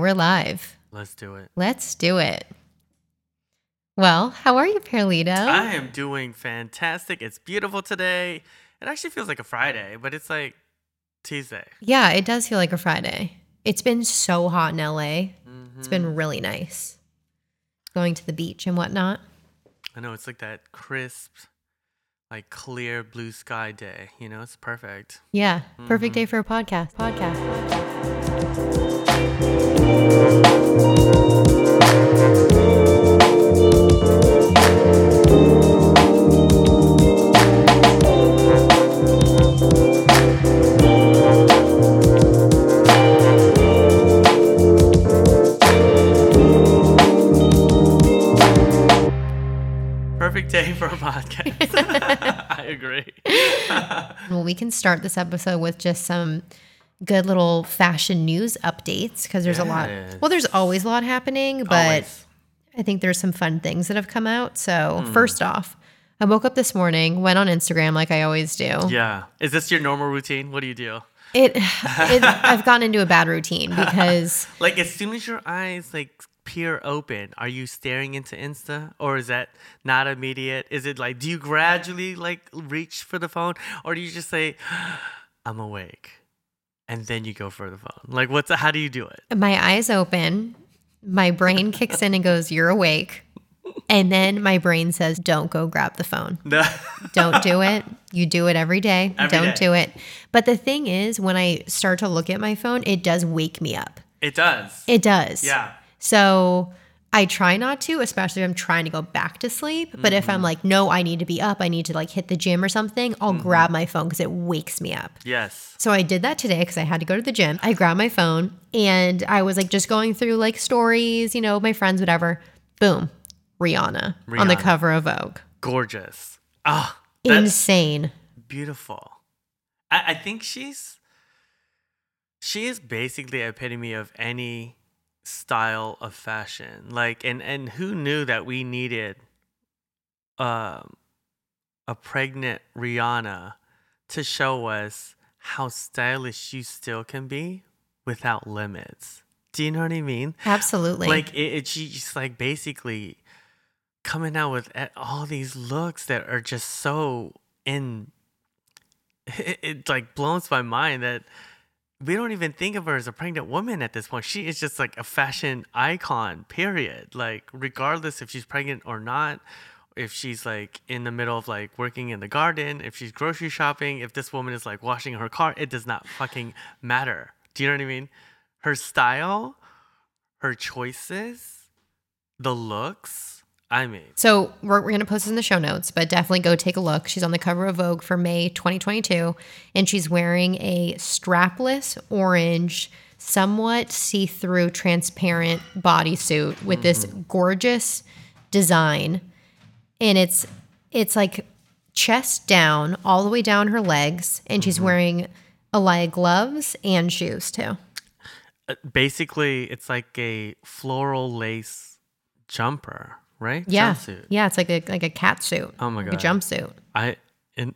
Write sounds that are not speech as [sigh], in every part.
We're live. Let's do it. Let's do it. Well, how are you, Perlito? I am doing fantastic. It's beautiful today. It actually feels like a Friday, but it's like Tuesday. yeah, it does feel like a Friday. It's been so hot in LA. It's Mhm. been really nice. Going to the beach and whatnot. I know it's like that crisp, like clear blue sky day. You know, it's perfect. Yeah, perfect Mhm. day for a podcast. Podcast. Perfect day for a podcast. [laughs] [laughs] I agree. [laughs] Well, we can start this episode with just some good little fashion news updates because there's a lot. Well, there's always a lot happening, but Always. I think there's some fun things that have come out. So, Hmm. first off, I woke up this morning, went on Instagram like I always do. Yeah. Is this your normal routine? What do you do? It, it I've gone into a bad routine because Like as soon as your eyes like peer open, are you staring into Insta or is that not immediate? Is it like do you gradually like reach for the phone or do you just say ah, I'm awake and then you go for the phone? Like what's how do you do it? my eyes open, my brain kicks in and goes, "You're awake," and then my brain says, "Don't go grab the phone." Don't do it. [laughs] You do it every day. Every Don't day. do it. But the thing is, when I start to look at my phone, it does wake me up. it does. It does. yeah. So I try not to, especially if I'm trying to go back to sleep. But if I'm Mm-hmm. like, no, I need to be up, I need to like hit the gym or something, I'll Mm-hmm. grab my phone because it wakes me up. Yes. So I did that today because I had to go to the gym. I grabbed my phone and I was like just going through like stories, you know, my friends, whatever. Boom, Rihanna, on the cover of Vogue. Gorgeous. Ah, that's Insane. beautiful. I, I think she's she is basically epitome of any style of fashion. Like and and who knew that we needed um a pregnant Rihanna to show us how stylish you still can be without limits. Do you know what I mean? Absolutely. like it, it she's like basically coming out with all these looks that are just so in [laughs] it, it like blows my mind that we don't even think of her as a pregnant woman at this point. She is just like a fashion icon period. Like regardless if she's pregnant or not if she's like in the middle of like working in the garden if she's grocery shopping if this woman is like washing her car it does not fucking matter. Do you know what i mean? Her style her choices the looks i mean So we're, we're going to post this in the show notes, but definitely go take a look. She's on the cover of Vogue for May 2022, and she's wearing a strapless orange, somewhat see through transparent bodysuit with this gorgeous design. And it's it's like chest down all the way down her legs, and she's wearing Alaïa gloves and shoes too. Uh, basically it's like a floral lace jumper right Yeah, Jumpsuit. yeah, it's like a like a cat suit. Oh my like God. a jumpsuit. I and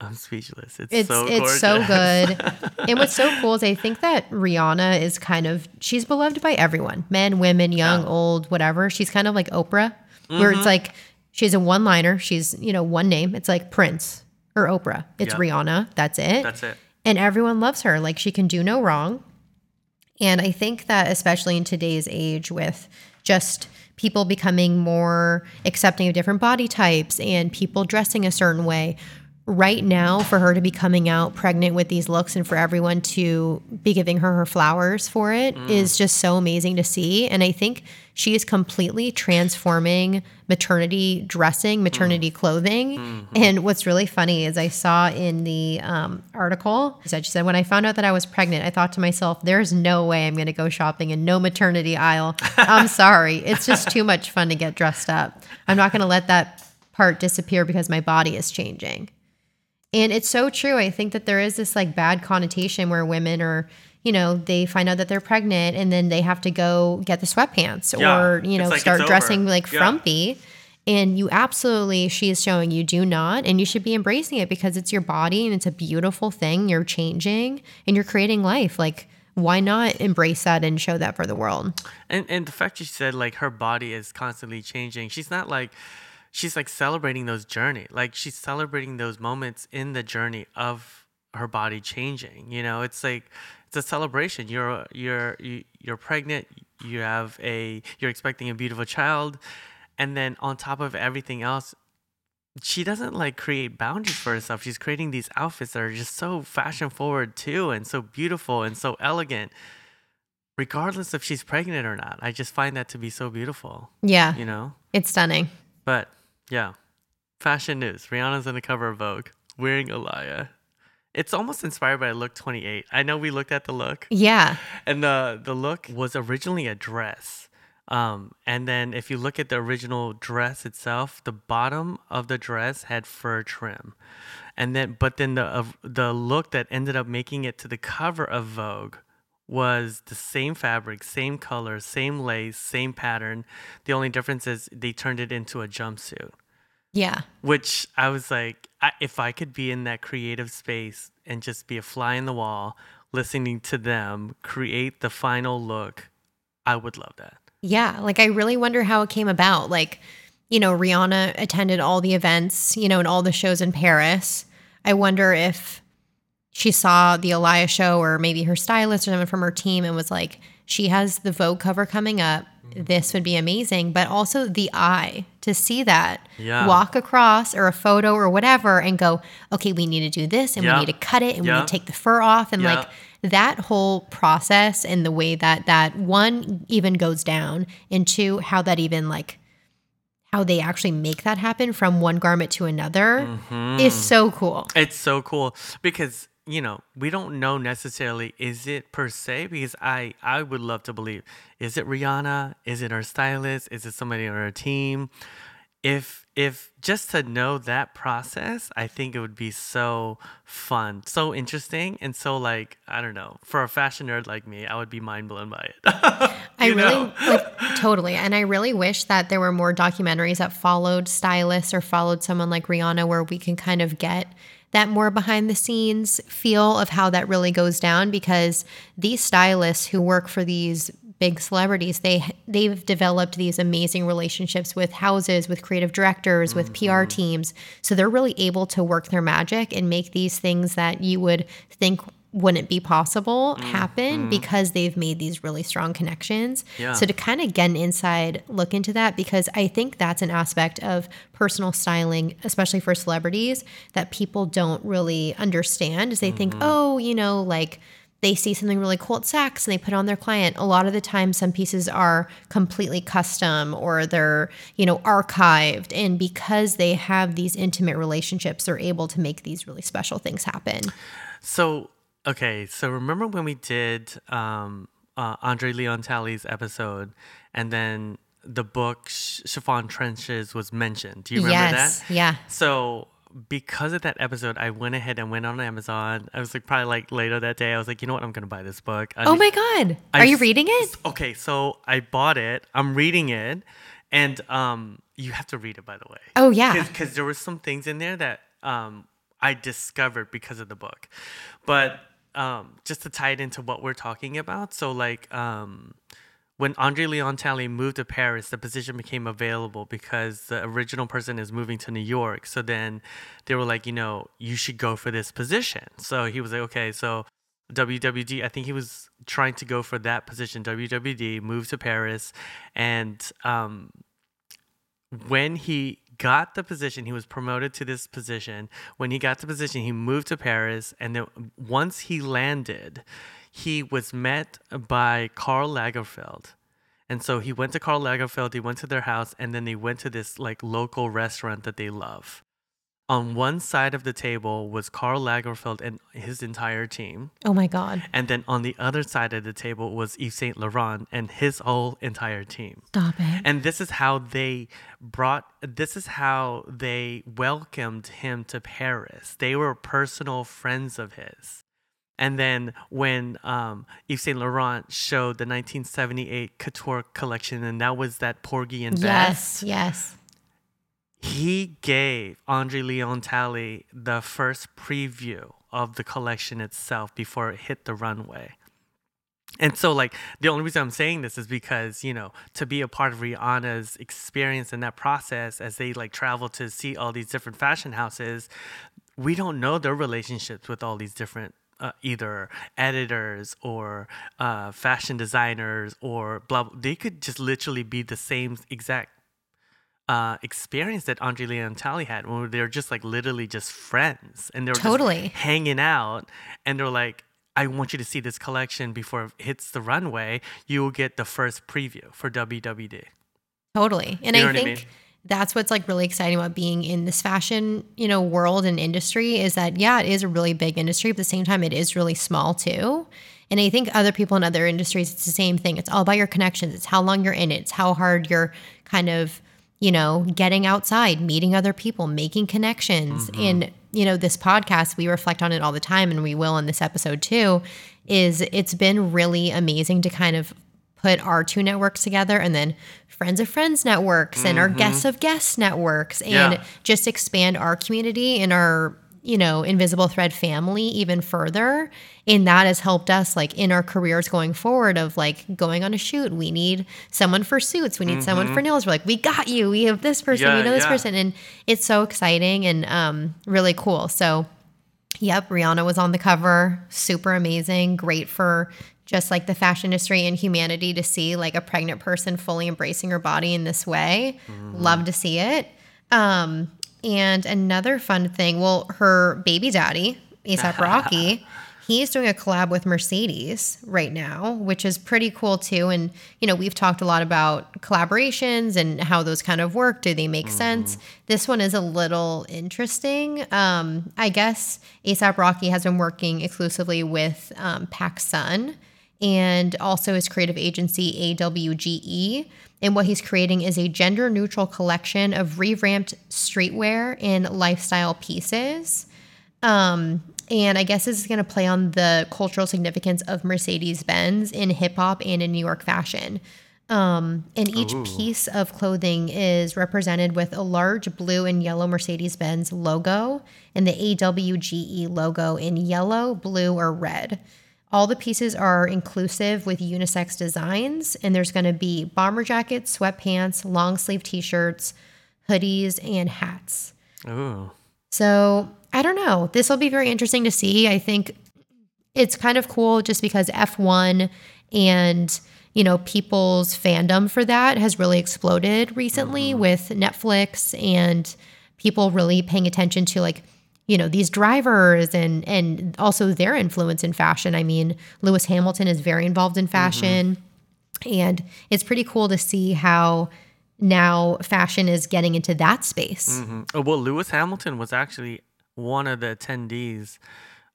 I'm speechless. It's, It's so it's so good. [laughs] and what's so cool is I think that Rihanna is kind of she's beloved by everyone, men, women, young, Yeah. old, whatever. She's kind of like Oprah, where Mm-hmm. it's like she's a one-liner. She's you know one name. It's like Prince or Oprah. It's Yep. Rihanna. That's it. That's it. and everyone loves her. Like she can do no wrong. And I think that especially in today's age with just people becoming more accepting of different body types and people dressing a certain way, right now for her to be coming out pregnant with these looks and for everyone to be giving her her flowers for it mm. is just so amazing to see. And I think she is completely transforming maternity dressing, maternity mm. clothing. Mm-hmm. And what's really funny is I saw in the um, article, she said, she said, when I found out that I was pregnant, I thought to myself, there's no way I'm going to go shopping in no maternity aisle. I'm [laughs] sorry. It's just too much fun to get dressed up. I'm not going to let that part disappear because my body is changing. And it's so true. I think that there is this like bad connotation where women are, you know, they find out that they're pregnant and then they have to go get the sweatpants Yeah. or, you know, like start dressing like Yeah. frumpy. And you absolutely, she is showing you do not. And you should be embracing it because it's your body and it's a beautiful thing. You're changing and you're creating life. Like, why not embrace that and show that for the world? And and the fact she said like her body is constantly changing. She's not like she's like celebrating those journey. Like she's celebrating those moments in the journey of her body changing. You know, it's like it's a celebration. You're you're you- you're pregnant. You have a you're expecting a beautiful child, and then on top of everything else, she doesn't like create boundaries for herself. She's creating these outfits that are just so fashion forward too, and so beautiful and so elegant. Regardless if she's pregnant or not, I just find that to be so beautiful. Yeah, You know, it's stunning. but yeah, fashion news. Rihanna's on the cover of Vogue wearing Alaïa. It's almost inspired by look 28. I know we looked at the look, Yeah. and the the look was originally a dress. Um, and then if you look at the original dress itself, the bottom of the dress had fur trim, and then but then the uh, the look that ended up making it to the cover of Vogue was the same fabric, same color, same lace, same pattern. The only difference is they turned it into a jumpsuit Yeah. which I was like, I, if I could be in that creative space and just be a fly in the wall, listening to them create the final look, I would love that. Yeah, like I really wonder how it came about. Like, you know, Rihanna attended all the events, you know, and all the shows in Paris. I wonder if she saw the Alaïa show or maybe her stylist or someone from her team and was like, she has the Vogue cover coming up. This would be amazing. But also the eye to see that Yeah. walk across or a photo or whatever and go, okay, we need to do this and Yeah. we need to cut it and we need to take the fur off. And Yeah. like that whole process and the way that that one even goes down and two how that even like how they actually make that happen from one garment to another Mm-hmm. is so cool It's so cool because you know we don't know necessarily is it per se? Because I I would love to believe is it Rihanna? Is it her stylist? Is it somebody on her team? If if just to know that process I think it would be so fun so interesting and so like I don't know for a fashion nerd like me I would be mind blown by it [laughs] I really like totally and I really wish that there were more documentaries that followed stylists or followed someone like Rihanna where we can kind of get that more behind the scenes feel of how that really goes down because these stylists who work for these big celebrities they they've developed these amazing relationships with houses with creative directors with PR mm-hmm. teams. So they're really able to work their magic and make these things that you would think wouldn't be possible mm, happen mm. because they've made these really strong connections. Yeah. So to kind of get an inside look into that because I think that's an aspect of personal styling, especially for celebrities, that people don't really understand. Is they think, mm-hmm. oh, you know, like they see something really cool at Saks and they put it on their client. A lot of the time, some pieces are completely custom or they're, you know, archived. And because they have these intimate relationships, they're able to make these really special things happen. So okay, so remember when we did um, uh, Andre Leon Talley's episode, and then the book Ch- Chiffon Trenches was mentioned. Do you remember yes. that? Yeah. So because of that episode, I went ahead and went on Amazon. I was like probably like later that day. I was like, you know what, I'm gonna buy this book. I Oh my God. I Are you reading it? Okay, so I bought it. I'm reading it, and um, you have to read it by the way Oh, yeah. because there were some things in there that um, I discovered because of the book. But um, just to tie it into what we're talking about, so like um, when Andre Leon Talley moved to Paris, the position became available because the original person is moving to New York. So then they were like, you know, you should go for this position. So he was like, okay, so WWD, I think he was trying to go for that position. WWD moved to Paris, and um, when he got the position, he was promoted to this position. When he got the position, he moved to Paris, and then once he landed, he was met by Karl Lagerfeld. And so he went to Karl Lagerfeld, he went to their house, and then they went to this like local restaurant that they love. On one side of the table was Karl Lagerfeld and his entire team. Oh my God. And then on the other side of the table was Yves Saint Laurent and his whole entire team. Stop it. And this is how they brought, this is how they welcomed him to Paris. They were personal friends of his. And then when um, Yves Saint Laurent showed the 1978 couture collection, and that was that Porgy and Bess, Yes. Yes. He gave Andre Leon Talley the first preview of the collection itself before it hit the runway. and so like the only reason I'm saying this is because, you know, to be a part of Rihanna's experience in that process as they like travel to see all these different fashion houses, we don't know their relationships with all these different uh, either editors or uh, fashion designers or blah, blah. They could just literally be the same exact uh, experience that Andre Leon Talley had when they were just like literally just friends and they were Totally. just hanging out and they're like, I want you to see this collection before it hits the runway. You will get the first preview for WWD. Totally. And You know I what I think mean? that's what's like really exciting about being in this fashion, you know, world and industry is that yeah, it is a really big industry, but at the same time it is really small too. And I think other people in other industries it's the same thing. It's all about your connections. It's how long you're in it. It's how hard you're kind of, you know, getting outside, meeting other people, making connections. Mm-hmm. And you know, this podcast, we reflect on it all the time and we will in this episode too, is it's been really amazing to kind of put our two networks together and then friends of friends networks and our guests of guests networks and Mm-hmm. Yeah. just expand our community and our you know invisible thread family even further and that has helped us like in our careers going forward of like going on a shoot we need someone for suits we need someone for nails we're like we got you we have this person we Mm-hmm. Yeah, know this yeah. person and it's so exciting and um really cool so Yep, Rihanna was on the cover. Super amazing. Great for just like the fashion industry and humanity to see like a pregnant person fully embracing her body in this way. Love to see it. Um, and another fun thing, well, her baby daddy, ASAP [laughs] Rocky, he's doing a collab with Mercedes right now, which is pretty cool too. And, you know, we've talked a lot about collaborations and how those kind of work. Do they make sense? This one is a little interesting. Um, I guess ASAP Rocky has been working exclusively with um, PacSun and also his creative agency AWGE. And what he's creating is a gender neutral collection of revamped streetwear and lifestyle pieces. Um, and I guess this is going to play on the cultural significance of Mercedes Benz in hip hop and in New York fashion. Um, and each Ooh. piece of clothing is represented with a large blue and yellow Mercedes Benz logo and the AWGE logo in yellow, blue, or red. All the pieces are inclusive with unisex designs, and there's going to be bomber jackets, sweatpants, long sleeve t shirts, hoodies, and hats. Ooh. So I don't know. This will be very interesting to see. I think it's kind of cool just because F1 and you know people's fandom for that has really exploded recently mm-hmm. with Netflix and people really paying attention to like you know these drivers and and also their influence in fashion. I mean, Lewis Hamilton is very involved in fashion and it's pretty cool to see how now fashion is getting into that space. Mhm. Oh, well, Lewis Hamilton was actually one of the attendees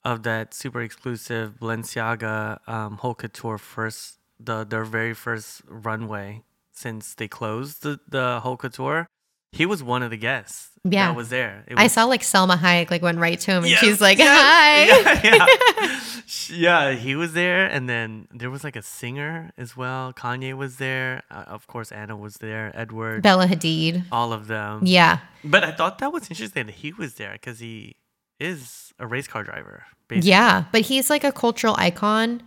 of that super exclusive Balenciaga um, Haute Couture first, the their very first runway since they closed the the Haute Couture. He was one of the guests. Yeah. that was there. It I saw like Salma Hayek like went right to him and Yes, she's like, yes, "Hi." [laughs] Yeah, yeah. [laughs] Yeah, he was there, and then there was like a singer as well. Kanye was there. Uh, of course, Anna was there. Edward, Bella Hadid. all of them. Yeah. But I thought that was interesting that he was there because he is a race car driver. Basically. Yeah, but he's like a cultural icon.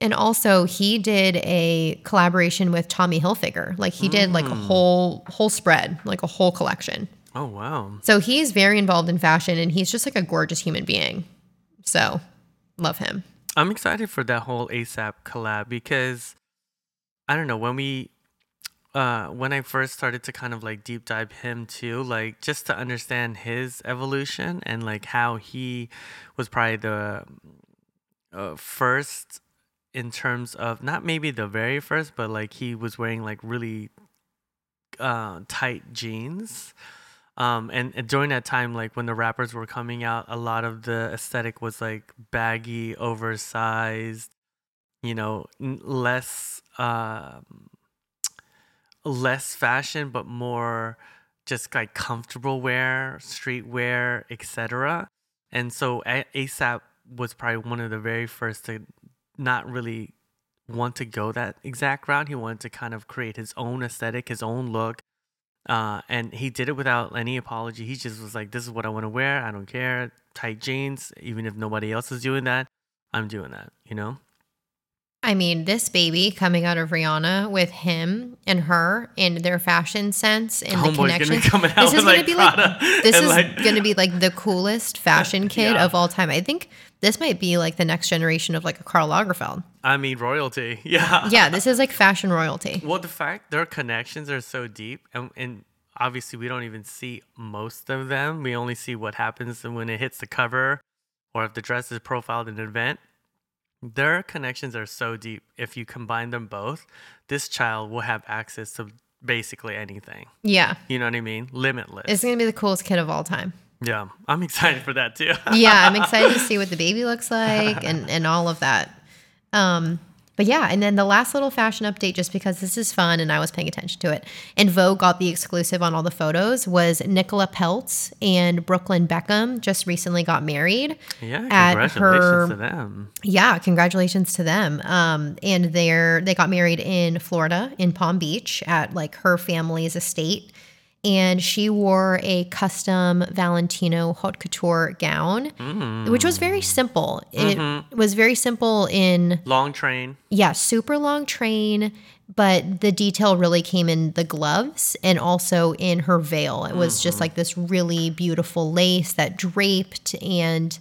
And also he did a collaboration with Tommy Hilfiger. Like he did like a Mm. whole whole spread, like a whole collection. Oh wow. So he's very involved in fashion and he's just like a gorgeous human being. So, love him. I'm excited for that whole ASAP collab because I don't know when we uh when I first started to kind of like deep dive him too, like just to understand his evolution and like how he was probably the uh, first in terms of not maybe the very first, but like he was wearing like really uh tight jeans. Um, and, and during that time, like when the rappers were coming out, a lot of the aesthetic was like baggy, oversized, you know, n- less um, less fashion, but more just like comfortable wear, street wear, etc. And so ASAP was probably one of the very first to not really want to go that exact route. He wanted to kind of create his own aesthetic, his own look. Uh, and he did it without any apology. He just was like, "This is what I want to wear. I don't care. Tight jeans, even if nobody else is doing that, I'm doing that." You know. I mean, this baby coming out of Rihanna with him and her and their fashion sense and the Homeboy's gonna connection. out this is gonna like, be Prada like this is like- gonna be like the coolest [laughs] fashion kid Yeah. of all time. I think this might be like the next generation of like a Karl Lagerfeld. I mean, royalty. [laughs] Yeah. Yeah, this is like fashion royalty. Well, the fact their connections are so deep, and, and obviously we don't even see most of them. We only see what happens when it hits the cover, or if the dress is profiled in an event. Their connections are so deep. If you combine them both, this child will have access to basically anything. Yeah, You know what I mean? Limitless. it's gonna be the coolest kid of all time. yeah, I'm excited for that too. yeah, I'm [laughs] excited to see what the baby looks like and and all of that. Um, but yeah, and then the last little fashion update, just because this is fun and I was paying attention to it, and Vogue got the exclusive on all the photos, was Nicola Peltz and Brooklyn Beckham just recently got married. yeah, at congratulations her- to them. Yeah, congratulations to them. Um, and they're they got married in Florida in Palm Beach at like her family's estate. And she wore a custom Valentino haute couture gown, mm. which was very simple. It mm-hmm. was very simple in Long train. yeah, super long train, but the detail really came in the gloves and also in her veil. It was just mm-hmm. like this really beautiful lace that draped, and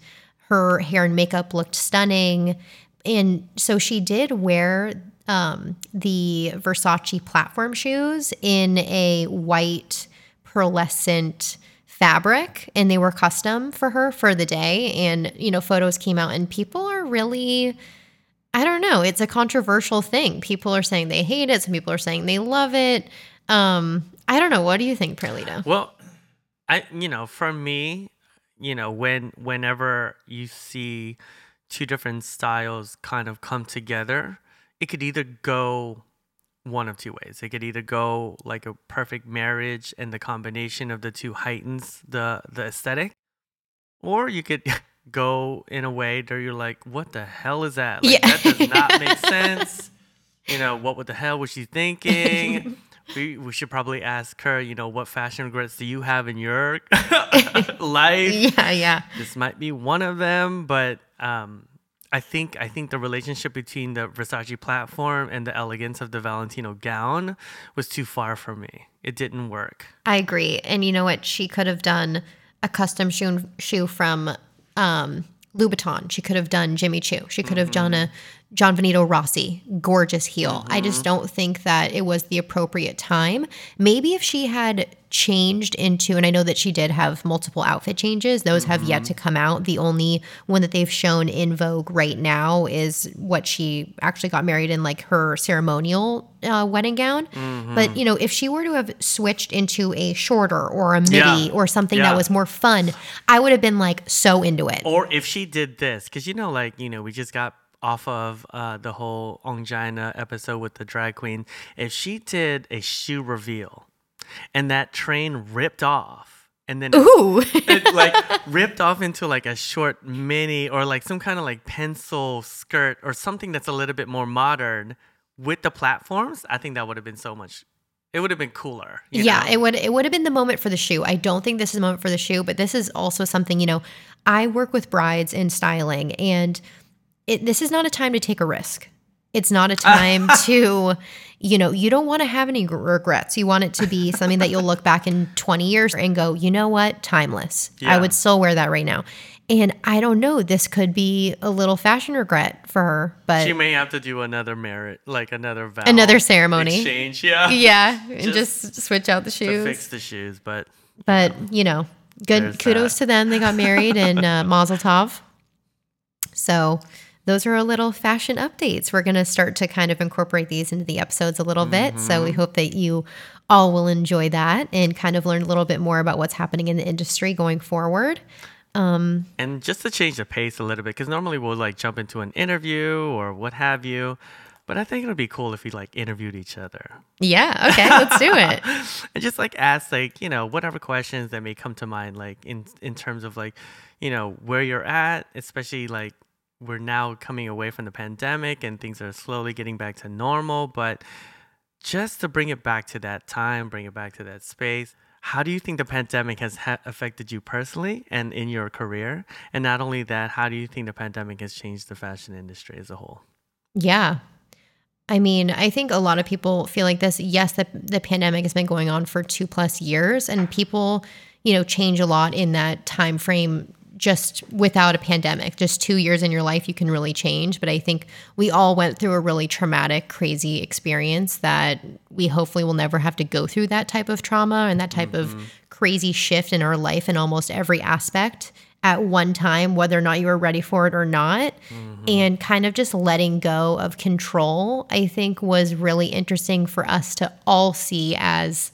her hair and makeup looked stunning. And so she did wear um, the Versace platform shoes in a white pearlescent fabric and they were custom for her for the day and you know photos came out and people are really I don't know. It's a controversial thing. People are saying they hate it. Some people are saying they love it. Um, I don't know. What do you think, Perlita? Well, I you know, for me, you know, when whenever you see two different styles kind of come together, it could either go one of two ways. It could either go like a perfect marriage and the combination of the two heightens the the aesthetic, or you could [laughs] go in a way that you're like, what the hell is that? Like, Yeah. that does not make [laughs] sense. You know, what the hell was she thinking? [laughs] we, we should probably ask her, you know, what fashion regrets do you have in your life? Yeah, yeah. This might be one of them, but um, I think I think the relationship between the Versace platform and the elegance of the Valentino gown was too far for me. It didn't work. I agree. And you know what? She could have done a custom shoe shoe from um, Louboutin. She could have done Jimmy Choo. She could have done a Gianvito Rossi gorgeous heel. I mm-hmm. just don't think that it was the appropriate time. Maybe if she had changed into, and I know that she did have multiple outfit changes, those have yet mm-hmm. to come out. The only one that they've shown in Vogue right now is what she actually got married in, like her ceremonial uh, wedding gown. Mm-hmm. But, you know, if she were to have switched into a shorter or a midi Yeah. or something Yeah. that was more fun, I would have been like so into it. Or if she did this, because you know, like you know, we just got off of uh, the whole Ongina episode with the drag queen. If she did a shoe reveal, and that train ripped off, and then Ooh. it like [laughs] ripped off into like a short mini or like some kind of like pencil skirt or something that's a little bit more modern with the platforms, I think that would have been so much. It would have been cooler. you yeah, know? it would it would have been the moment for the shoe. I don't think this is the moment for the shoe, but this is also something, you know, I work with brides in styling and it, this is not a time to take a risk. It's not a time [laughs] to, you know, you don't want to have any regrets. You want it to be [laughs] something that you'll look back in 20 years and go, you know what? Timeless. I would still wear that right now. And I don't know, this could be a little fashion regret for her, but she may have to do another merit, like another vow Another ceremony. exchange. Yeah, [laughs] yeah, and Just just, switch out the to shoes. fix the shoes, but But you know, good kudos that. to them. They got married and uh, Mazel Tov. So those are our little fashion updates. We're gonna start to kind of incorporate these into the episodes a little bit. So Mm-hmm. we hope that you all will enjoy that and kind of learn a little bit more about what's happening in the industry going forward. and just to change the pace a little bit, because normally we'll like jump into an interview or what have you. But I think it would be cool if we like interviewed each other. Yeah. Okay. let's do it. [laughs] and just like ask like you know whatever questions that may come to mind like in in terms of like you know where you're at especially like we're now coming away from the pandemic and things are slowly getting back to normal but just to bring it back to that time bring it back to that space how do you think the pandemic has ha- affected you personally and in your career and not only that how do you think the pandemic has changed the fashion industry as a whole Yeah. I mean, I think a lot of people feel like this. Yes, the, the pandemic has been going on for two plus years, and people, you know, change a lot in that time frame just without a pandemic. Just two years in your life, you can really change. But I think we all went through a really traumatic, crazy experience that we hopefully will never have to go through that type of trauma and that type Mm-hmm. of crazy shift in our life in almost every aspect at one time, whether or not you were ready for it or not. Mm-hmm. And kind of just letting go of control, I think was really interesting for us to all see as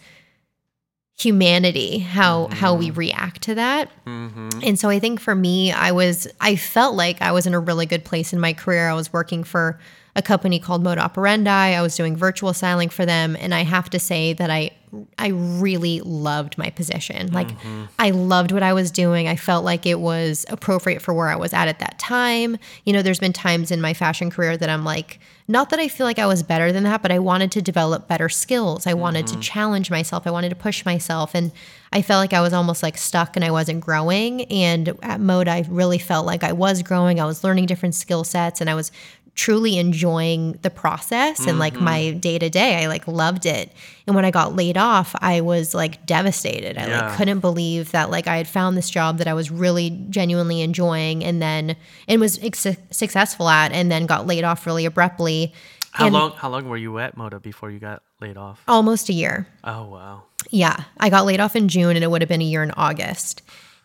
humanity how how we mm-hmm. react to that. Mm-hmm. And so i think for me i was i felt like i was in a really good place in my career. I was working for a company called Moda Operandi i was doing virtual styling for them and i have to say that i i really loved my position like mm-hmm. i loved what i was doing i felt like it was appropriate for where i was at at that time you know there's been times in my fashion career that i'm like not that I feel like I was better than that, but I wanted to develop better skills. I wanted to mm-hmm. challenge myself. I wanted to push myself. And I felt like I was almost like stuck and I wasn't growing. And at Mode, I really felt like I was growing. I was learning different skill sets and I was truly enjoying the process and like my day to day. I like loved it. And when I got laid off, I was like devastated. I Yeah. like couldn't believe that like I had found this job that I was really genuinely enjoying and then and was ex- successful at and then got laid off really abruptly. How And- long? How long were you at Moda before you got laid off? Almost a year. Oh wow. Yeah. I got laid off in June and it would have been a year in August.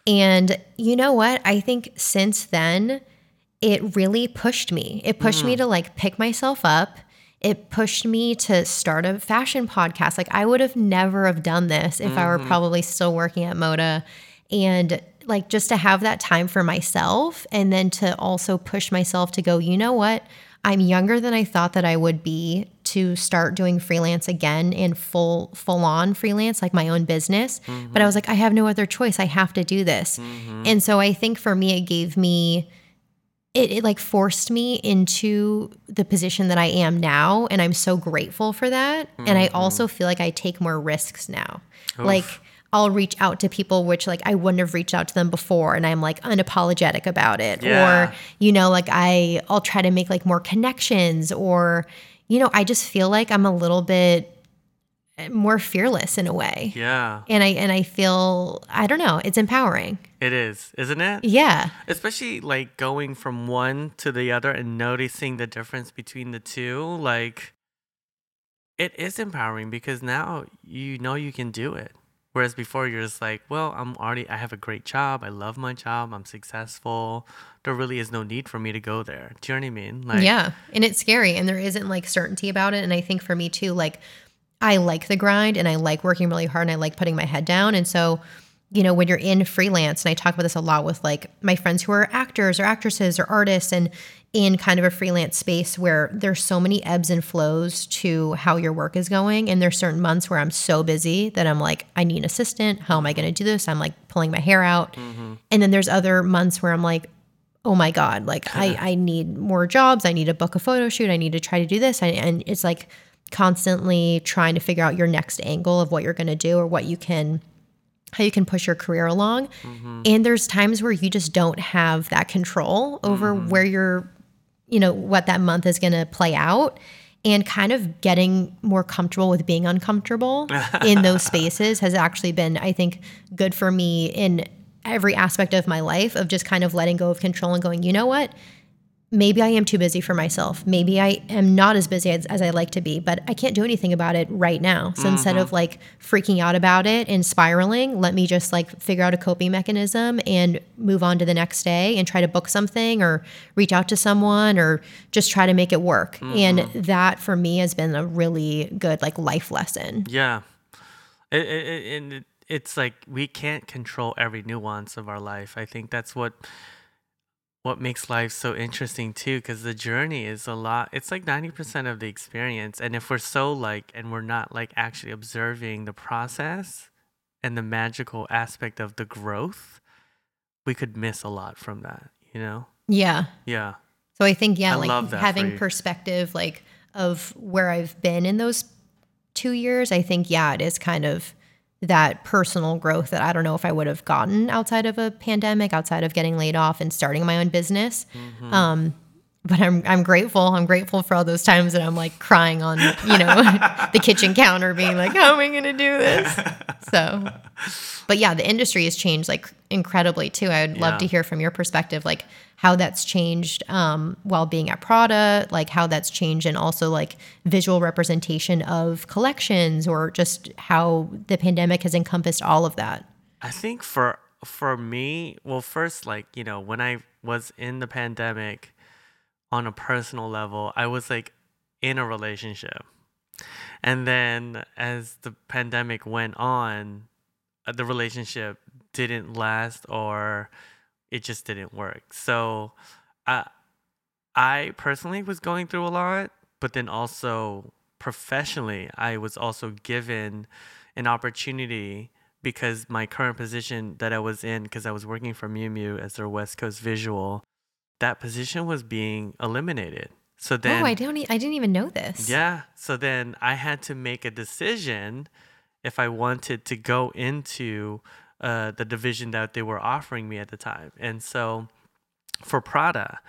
And you know what? I think since then, it really pushed me. It pushed me mm. to like pick myself up. It pushed me to start a fashion podcast. Like I would have never have done this if I were mm-hmm. probably still working at Moda. And like just to have that time for myself and then to also push myself to go, you know what? I'm younger than I thought that I would be to start doing freelance again in full full on freelance like my own business. But I mm-hmm. was like I have no other choice. I have to do this. Mm-hmm. And so I think for me it gave me it, it like forced me into the position that I am now and I'm so grateful for that. And I mm-hmm. also feel like I take more risks now. Like I'll reach out to people which like I wouldn't have reached out to them before and I'm like unapologetic about it Yeah. or you know like I I'll try to make like more connections or you know I just feel like I'm a little bit more fearless in a way. Yeah, And I and I feel I don't know, it's empowering. it is, isn't it? Yeah. Especially like going from one to the other and noticing the difference between the two. Like, it is empowering because now you know you can do it. Whereas before you're just like, well, I'm already, I have a great job. I love my job. I'm successful. There really is no need for me to go there. Do you know what I mean? Like, yeah. And it's scary and there isn't like certainty about it. And I think for me too, like I like the grind and I like working really hard and I like putting my head down. And so, you know, when you're in freelance, and I talk about this a lot with like my friends who are actors or actresses or artists and in kind of a freelance space where there's so many ebbs and flows to how your work is going. And there's certain months where I'm so busy that I'm like, I need an assistant. How am I going to do this? I'm like pulling my hair out. Mm-hmm. And then there's other months where I'm like, oh my god like I, I need more jobs i need to book a photo shoot i need to try to do this I, and it's like constantly trying to figure out your next angle of what you're going to do or what you can how you can push your career along. Mm-hmm. And there's times where you just don't have that control over mm-hmm. where you're you know what that month is going to play out and kind of getting more comfortable with being uncomfortable in [laughs] those spaces has actually been i think good for me in every aspect of my life of just kind of letting go of control and going you know what maybe i am too busy for myself. Maybe i am not as busy as, as i like to be but i can't do anything about it right now. So mm-hmm. instead of like freaking out about it and spiraling let me just like figure out a coping mechanism and move on to the next day and try to book something or reach out to someone or just try to make it work. Mm-hmm. And that for me has been a really good like life lesson. Yeah. It, it, it, it, it's like we can't control every nuance of our life. I think that's what what makes life so interesting too because the journey is a lot it's like 90% of the experience and if we're so like and we're not like actually observing the process and the magical aspect of the growth we could miss a lot from that you know? Yeah. Yeah. So I think yeah, I like love that for having perspective like of where I've been in those 2 years, I think yeah, it is kind of that personal growth that I don't know if I would have gotten outside of a pandemic, outside of getting laid off and starting my own business. Mm-hmm. Um but I'm I'm grateful. I'm grateful for all those times that I'm like crying on, you know, [laughs] the kitchen counter being like, "How am I going to do this?" So, but yeah, the industry has changed like incredibly too. I would love Yeah. to hear from your perspective like how that's changed um, while being at Prada, like how that's changed and also like visual representation of collections or just how the pandemic has encompassed all of that. I think for for me, well, first, like you know, when I was in the pandemic, on a personal level, I was like in a relationship, and then as the pandemic went on, Uh, the relationship didn't last or it just didn't work. So, I I personally was going through a lot, but then also professionally, I was also given an opportunity because my current position that I was in, because I was working for Miu Miu as their West Coast visual, that position was being eliminated. So then, oh, I don't. E- I didn't even know this. yeah. So then I had to make a decision if I wanted to go into uh, the division that they were offering me at the time. And so for Prada,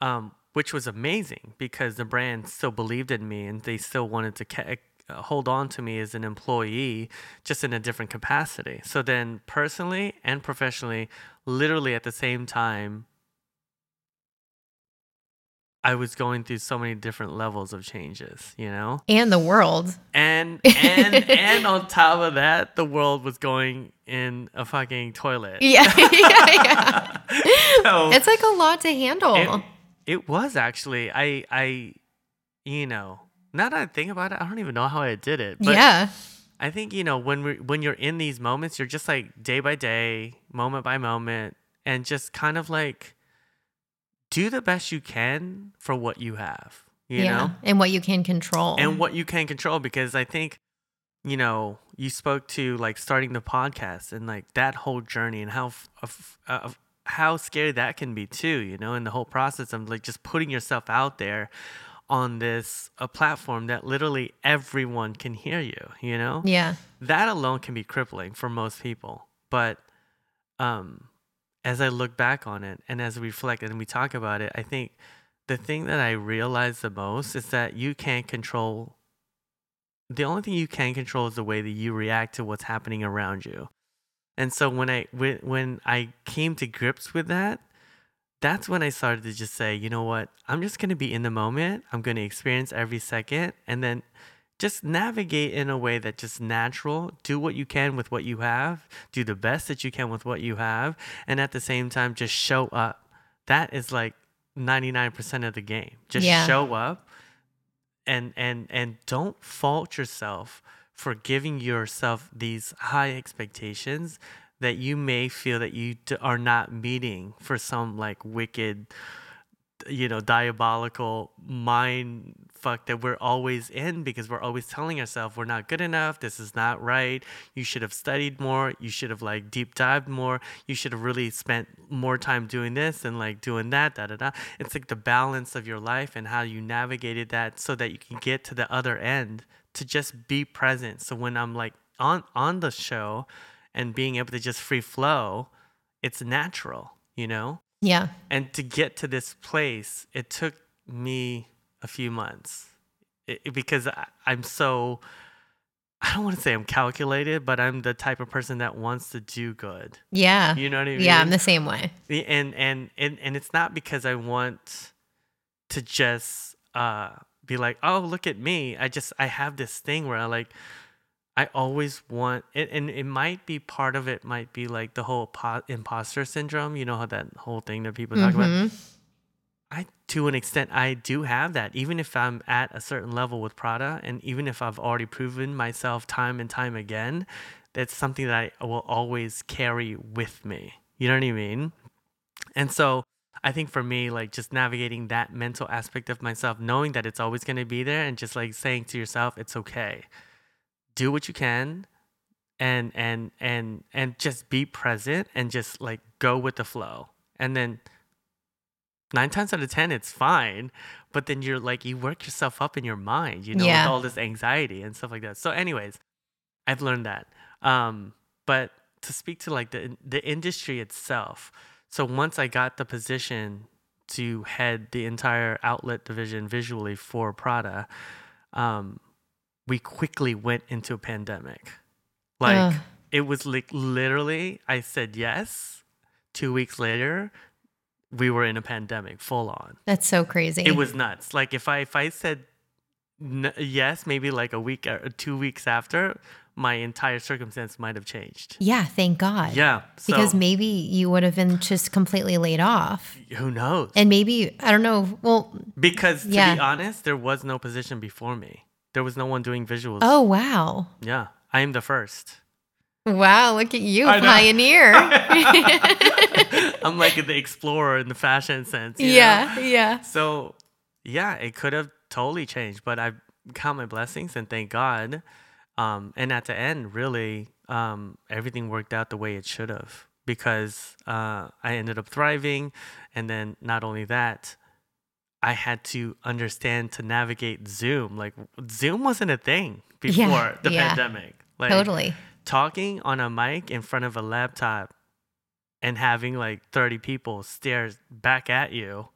um, which was amazing because the brand still believed in me and they still wanted to uh, hold on to me as an employee, just in a different capacity. So then, personally and professionally, literally at the same time, I was going through so many different levels of changes, you know? And the world. And [laughs] and and on top of that, the world was going in a fucking toilet. Yeah, [laughs] yeah, yeah. [laughs] So It's like a lot to handle. it, it was actually I I you know, now that I think about it, I don't even know how I did it. But yeah. I think, you know, when we when you're in these moments, you're just like day by day, moment by moment, and just kind of like do the best you can for what you have. You yeah. know? And what you can control. and what you can control because i think you know you spoke to like starting the podcast and like that whole journey and how f- of- of how scary that can be too you know and the whole process of like just putting yourself out there on this a platform that literally everyone can hear you you know yeah. that alone can be crippling for most people. But um, as I look back on it and as we reflect and we talk about it, I think the thing that I realize the most is that you can't control. The only thing you can control is the way that you react to what's happening around you. And so when I when, when I came to grips with that, that's when I started to just say, you know what? I'm just going to be in the moment. I'm going to experience every second and then just navigate in a way that just natural. Do what you can with what you have. Do the best that you can with what you have and at the same time just show up. That is like 99% of the game. Just Yeah. show up and and and don't fault yourself for giving yourself these high expectations that you may feel that you d- are not meeting for some like wicked you know diabolical mind fuck that we're always in because we're always telling ourselves we're not good enough. This is not right. You should have studied more. You should have like deep dived more. You should have really spent more time doing this and like doing that da da da. It's like the balance of your life and how you navigated that so that you can get to the other end to just be present. So when i'm like on on the show and being able to just free flow it's natural you know? Yeah. and to get to this place, it took me a few months it, because I, I'm so, I don't want to say I'm calculated, but I'm the type of person that wants to do good. Yeah. You know what I mean? Yeah, I'm the same way. And, and, and, and it's not because I want to just uh, be like, oh, look at me. I just, I have this thing where I like, I always want it, and it might be part of it. Might be like the whole po- imposter syndrome. You know how that whole thing that people talk about. I, to an extent, I do have that. Even if I'm at a certain level with Prada, and even if I've already proven myself time and time again, that's something that I will always carry with me. You know what I mean? And so I think for me, like just navigating that mental aspect of myself, knowing that it's always going to be there, and just like saying to yourself, it's okay. Do what you can, and and and and just be present, and just like go with the flow, and then nine times out of ten it's fine but then you're like you work yourself up in your mind you know Yeah. with all this anxiety and stuff like that so anyways i've learned that um but to speak to like the the industry itself so once i got the position to head the entire outlet division visually for Prada, um, we quickly went into a pandemic. Like it was like literally, I said yes. Two weeks later, we were in a pandemic, full on. That's so crazy. It was nuts. Like if I if I said n- yes, maybe like a week or two weeks after, my entire circumstance might have changed. yeah, thank God. Yeah, so Because maybe you would have been just completely laid off. who knows? And maybe, I don't know. Well, Because to Yeah. be honest, there was no position before me. There was no one doing visuals. oh, wow. Yeah, I am the first. Wow, look at you, pioneer. [laughs] [laughs] [laughs] I'm like the explorer in the fashion sense. you know? yeah, yeah. So, yeah, it could have totally changed, but I count my blessings and thank God. Um, and at the end, really, um, everything worked out the way it should have because uh, I ended up thriving. And then not only that, I had to understand to navigate Zoom. Like Zoom wasn't a thing before Yeah, the yeah. pandemic. Like Totally. talking on a mic in front of a laptop and having like 30 people stare back at you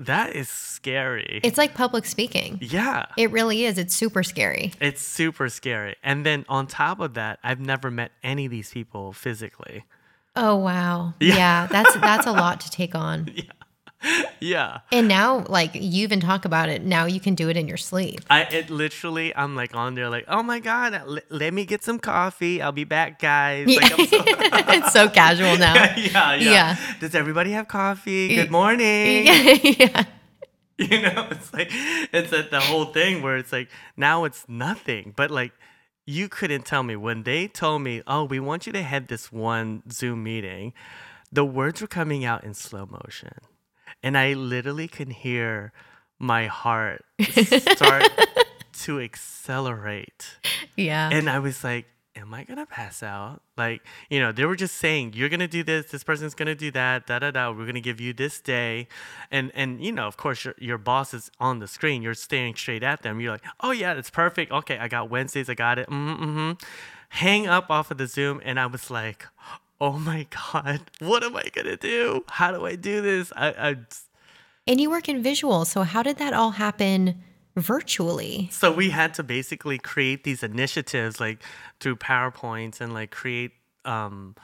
that is scary It's like public speaking. yeah It really is. It's super scary. it's super scary and then on top of that i've never met any of these people physically Oh wow. Yeah. Yeah, that's that's a [laughs] lot to take on. yeah [laughs] And now like you even talk about it, now you can do it in your sleep. I it literally I'm like on there like oh my god uh, l- let me get some coffee. I'll be back guys. Like, I'm so- [laughs] it's so casual now. [laughs] yeah, yeah. Yeah. does everybody have coffee? Good morning. Yeah. you know it's like it's at the whole thing where it's like now it's nothing. But like you couldn't tell me. When they told me oh we want you to head this one zoom meeting the words were coming out in slow motion and i literally can hear my heart start [laughs] to accelerate Yeah. and I was like, am I gonna pass out? Like, you know, they were just saying, you're gonna do this, this person's gonna do that, da da da. We're gonna give you this day, and and you know, of course, your your boss is on the screen. You're staring straight at them. You're like, oh yeah, that's perfect. Okay, I got Wednesdays, I got it. Mm-hmm. mm-hmm. Hang up off of the Zoom, and I was like, oh my god, [laughs] what am I gonna do? How do I do this? I, I and you work in visual, so how did that all happen virtually? So we had to basically create these initiatives like through PowerPoints and like create um,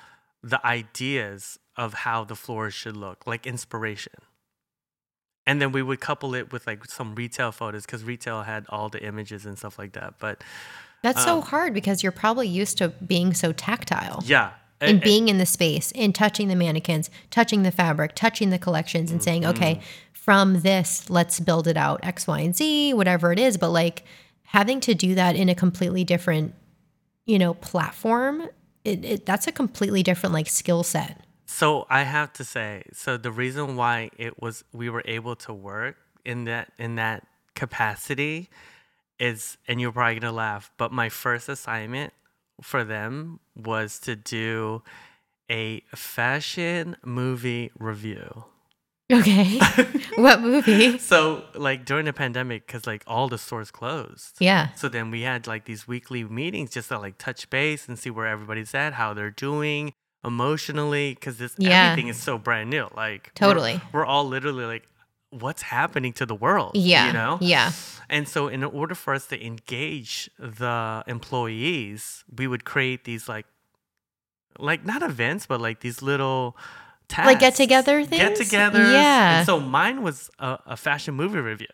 the ideas of how the floors should look, like inspiration. And then we would couple it with like some retail photos because retail had all the images and stuff like that. But That's Um, so hard because you're probably used to being so tactile. yeah. And being in the space and touching the mannequins, touching the fabric, touching the collections, and saying, Mm-hmm. okay, from this, let's build it out X, Y, and Z, whatever it is. But like having to do that in a completely different, you know, platform, it, it, that's a completely different like skill set. So I have to say, so the reason why it was we were able to work in that in that capacity is, and you're probably gonna laugh, but my first assignment for them was to do a fashion movie review. Okay. [laughs] what movie? So like during the pandemic, because like all the stores closed. Yeah. So then we had like these weekly meetings just to like touch base and see where everybody's at, how they're doing emotionally, because this Yeah. everything is so brand new. Like we're- Totally. we're, all literally like, what's happening to the world? Yeah. you know. Yeah. And so in order for us to engage the employees, we would create these like, like not events, but like these little. Tasks. Like get-together things? Get together. Yeah. And so mine was a, a fashion movie review.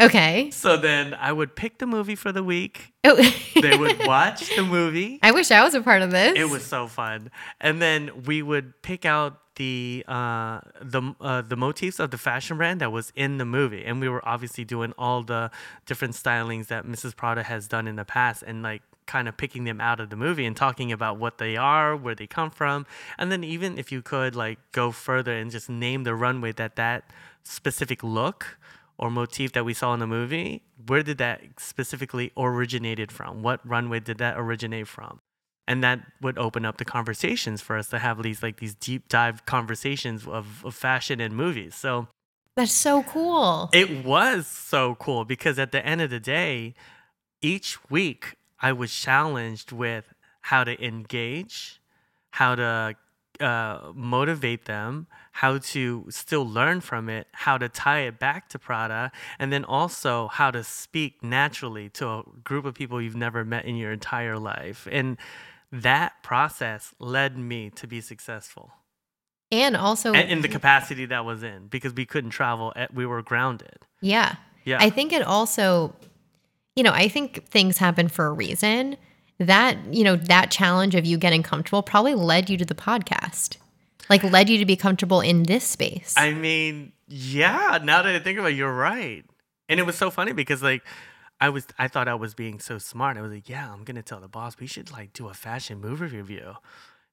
Okay. So then I would pick the movie for the week. Oh. [laughs] They would watch the movie. [laughs] I wish I was a part of this. It was so fun. And then we would pick out the uh, the uh, the motifs of the fashion brand that was in the movie, and we were obviously doing all the different stylings that Mrs. Prada has done in the past, and like kind of picking them out of the movie and talking about what they are, where they come from, and then even if you could like go further and just name the runway that that specific look or motif that we saw in the movie, where did that specifically originated from? What runway did that originate from? And that would open up the conversations for us to have these like these deep dive conversations of, of fashion and movies. So That's so cool. it was so cool because at the end of the day, each week I was challenged with how to engage, how to uh, motivate them, how to still learn from it, how to tie it back to Prada, and then also how to speak naturally to a group of people you've never met in your entire life. And that process led me to be successful. And also, And in the capacity that was in, because we couldn't travel, we were grounded. yeah. Yeah. I think it also, you know, I think things happen for a reason. That, you know, that challenge of you getting comfortable probably led you to the podcast, like led you to be comfortable in this space. I mean, yeah, now that I think about it, you're right. And it was so funny because like I was I thought I was being so smart. I was like, yeah, I'm gonna tell the boss we should like do a fashion movie review.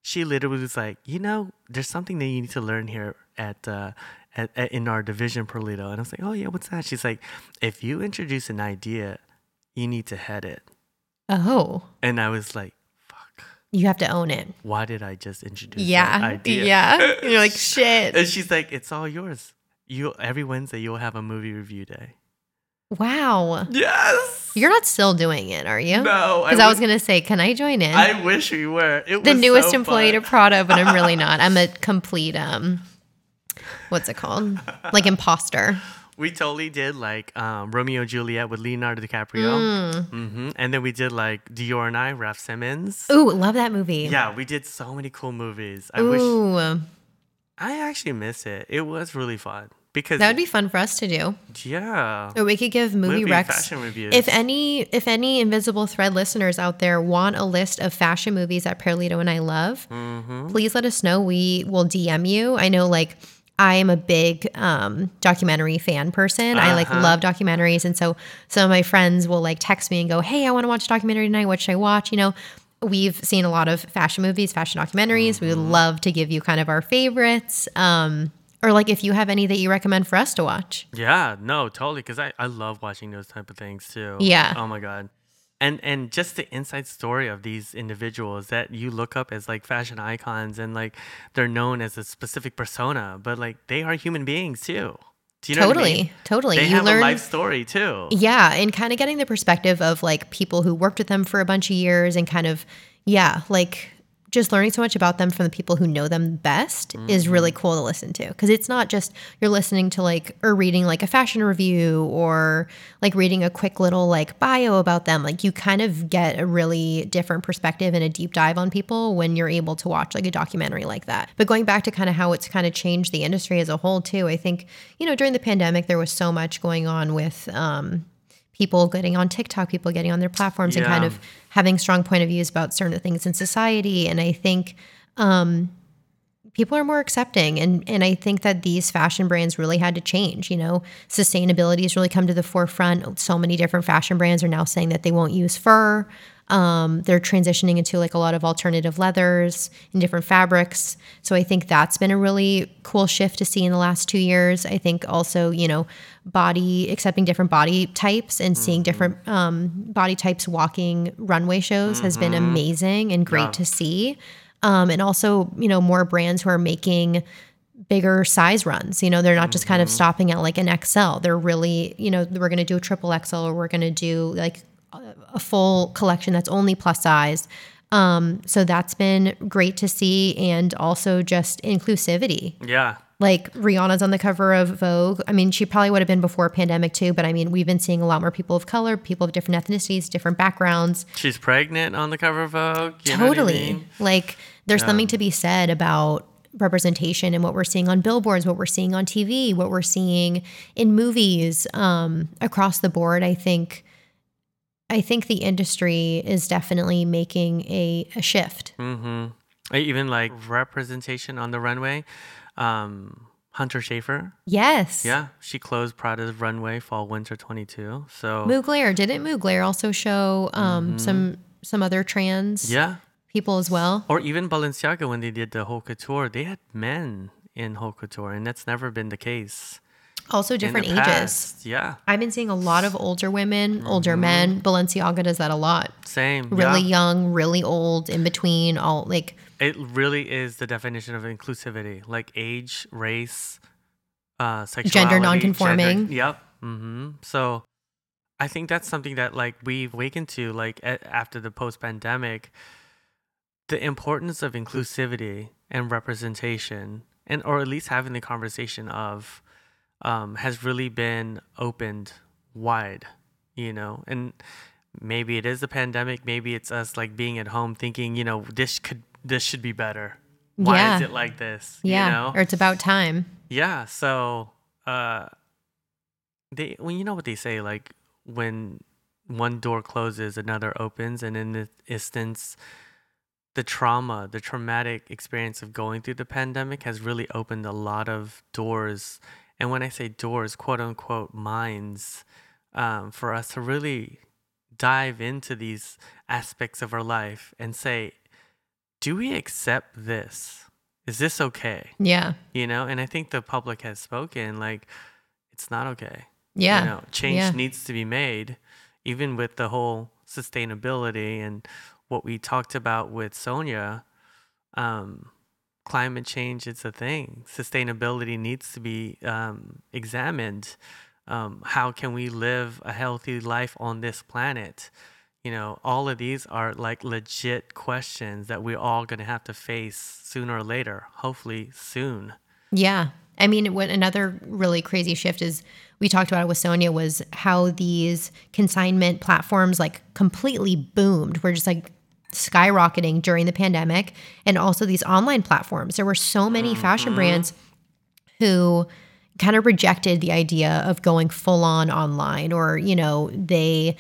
She literally was like, you know, there's something that you need to learn here at uh at, at in our division Perlito. And I was like, Oh yeah, what's that? She's like, if you introduce an idea, you need to head it. Oh, And I was like, fuck, you have to own it. why did I just introduce that Yeah. idea? Yeah. [laughs] You're like, shit. And she's like, it's all yours. You every Wednesday you'll have a movie review day. Wow. Yes. You're not still doing it, are you? No, Because I, was wish- going to say, can I join in? I wish we were. It the was newest so employee to Prada, but I'm really [laughs] not. I'm a complete, um, what's it called? Like imposter. We totally did like um, Romeo and Juliet with Leonardo DiCaprio, hmm and then we did like Dior and I, Raf Simons. Ooh, love that movie. Yeah, we did so many cool movies. I wish Ooh, I actually miss it. It was really fun because that would be fun for us to do. yeah, Or we could give movie, Movie recs. fashion reviews. If any, if any invisible thread listeners out there want a list of fashion movies that Perlito and I love, Mm-hmm. please let us know. We will DM you. I know, like, I am a big um, documentary fan person. I like Uh-huh. love documentaries, and so some of my friends will like text me and go, "Hey, I want to watch a documentary tonight. What should I watch?" You know. We've seen a lot of fashion movies, fashion documentaries. We Mm-hmm. would love to give you kind of our favorites. Um, or like if you have any that you recommend for us to watch. yeah, no, totally. Because I I love watching those type of things too. Yeah. Oh my god. And and just the inside story of these individuals that you look up as like fashion icons and like they're known as a specific persona, but like they are human beings too. Do you know totally, what I mean? totally. They you have learn a life story too. Yeah, and kind of getting the perspective of like people who worked with them for a bunch of years and kind of, yeah, like just learning so much about them from the people who know them best is really Mm-hmm. cool to listen to. Cause it's not just you're listening to like, or reading like a fashion review or like reading a quick little like bio about them. Like you kind of get a really different perspective and a deep dive on people when you're able to watch like a documentary like that. But going back to kind of how it's kind of changed the industry as a whole too, I think, you know, during the pandemic, there was so much going on with, um, people getting on TikTok, people getting on their platforms and kind of having strong point of views about certain things in society. And I think um, people are more accepting. And, and I think that these fashion brands really had to change. You know, sustainability has really come to the forefront. So many different fashion brands are now saying that they won't use fur. Um, they're transitioning into like a lot of alternative leathers and different fabrics. So I think that's been a really cool shift to see in the last two years. I think also, you know, body accepting different body types and seeing different um, body types walking runway shows has been amazing and great Yeah. to see. Um, and also, you know, more brands who are making bigger size runs. You know, they're not just kind of stopping at like an XL. They're really, you know, we're going to do a triple XL or we're going to do like a- full collection that's only plus size. Um, so that's been great to see. And also just inclusivity. Yeah. Like Rihanna's on the cover of Vogue. I mean, she probably would have been before pandemic too, but I mean, we've been seeing a lot more people of color, people of different ethnicities, different backgrounds. She's pregnant on the cover of Vogue. you know what I Totally. mean? Like there's something to be said about representation and what we're seeing on billboards, what we're seeing on TV, what we're seeing in movies um, across the board. I think I think the industry is definitely making a, a shift. Mm-hmm. Even like representation on the runway. Um, Hunter Schafer. Yes. Yeah, she closed Prada's runway fall winter 22. So Mugler didn't Mugler also show um, some some other trans Mm-hmm. yeah, people as well? or even Balenciaga when they did the haute couture, they had men in haute couture, and that's never been the case. Also different ages. past. Yeah, I've been seeing a lot of older women, Mm-hmm. older men. Balenciaga does that a lot. same. Really yeah. young, really old, in between, all like It really is the definition of inclusivity, like age, race, uh, sexuality, gender nonconforming. gender- Yep. Mm-hmm. So, I think that's something that like we've awakened to, like a- after the post pandemic. the importance of inclusivity and representation and or at least having the conversation of um, has really been opened wide you know and maybe it is the pandemic maybe it's us like being at home thinking you know this could this should be better why Yeah. is it like this Yeah. you know Or it's about time. yeah so uh they well you know what they say like when one door closes another opens and in this instance the trauma the traumatic experience of going through the pandemic has really opened a lot of doors and when i say doors quote unquote minds um, for us to really dive into these aspects of our life and say do we accept this is this okay Yeah. you know and i think the public has spoken like it's not okay Yeah. you know change Yeah. needs to be made even with the whole sustainability and what we talked about with sonia um, climate change it's a thing sustainability needs to be um, examined um, how can we live a healthy life on this planet you know all of these are like legit questions that we're all going to have to face sooner or later hopefully soon Yeah. I mean, what another really crazy shift is we talked about it with Sonia was how these consignment platforms like completely boomed. We're just like skyrocketing during the pandemic. And also these online platforms. There were so many mm-hmm. fashion brands who kind of rejected the idea of going full on online or, you know, they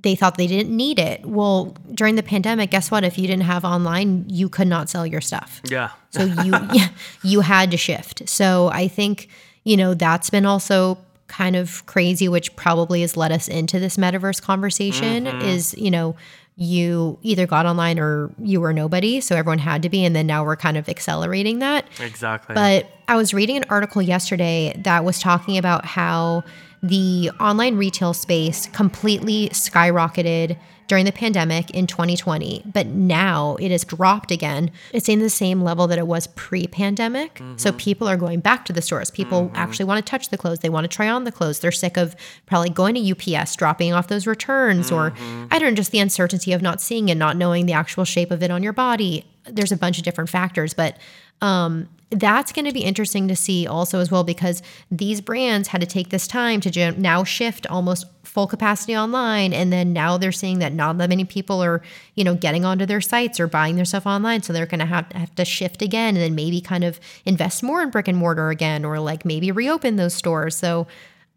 they thought they didn't need it. Well, during the pandemic, guess what? If you didn't have online, you could not sell your stuff. yeah So you yeah, [laughs] [laughs] you had to shift. So I think, you know, that's been also kind of crazy, which probably has led us into this metaverse conversation mm-hmm. is, you know, you either got online or you were nobody. So everyone had to be. And then now we're kind of accelerating that. exactly But I was reading an article yesterday that was talking about how the online retail space completely skyrocketed during the pandemic in 2020, but now it has dropped again. It's in the same level that it was pre pandemic. So mm-hmm. people are going back to the stores. People mm-hmm. actually want to touch the clothes, they want to try on the clothes. They're sick of probably going to UPS, dropping off those returns, or mm-hmm. I don't know, just the uncertainty of not seeing it, not knowing the actual shape of it on your body. There's a bunch of different factors, but um, that's going to be interesting to see also as well because these brands had to take this time to now shift almost full capacity online and then now they're seeing that not that many people are you know getting onto their sites or buying their stuff online so they're going to have have to shift again and then maybe kind of invest more in brick and mortar again or like maybe reopen those stores so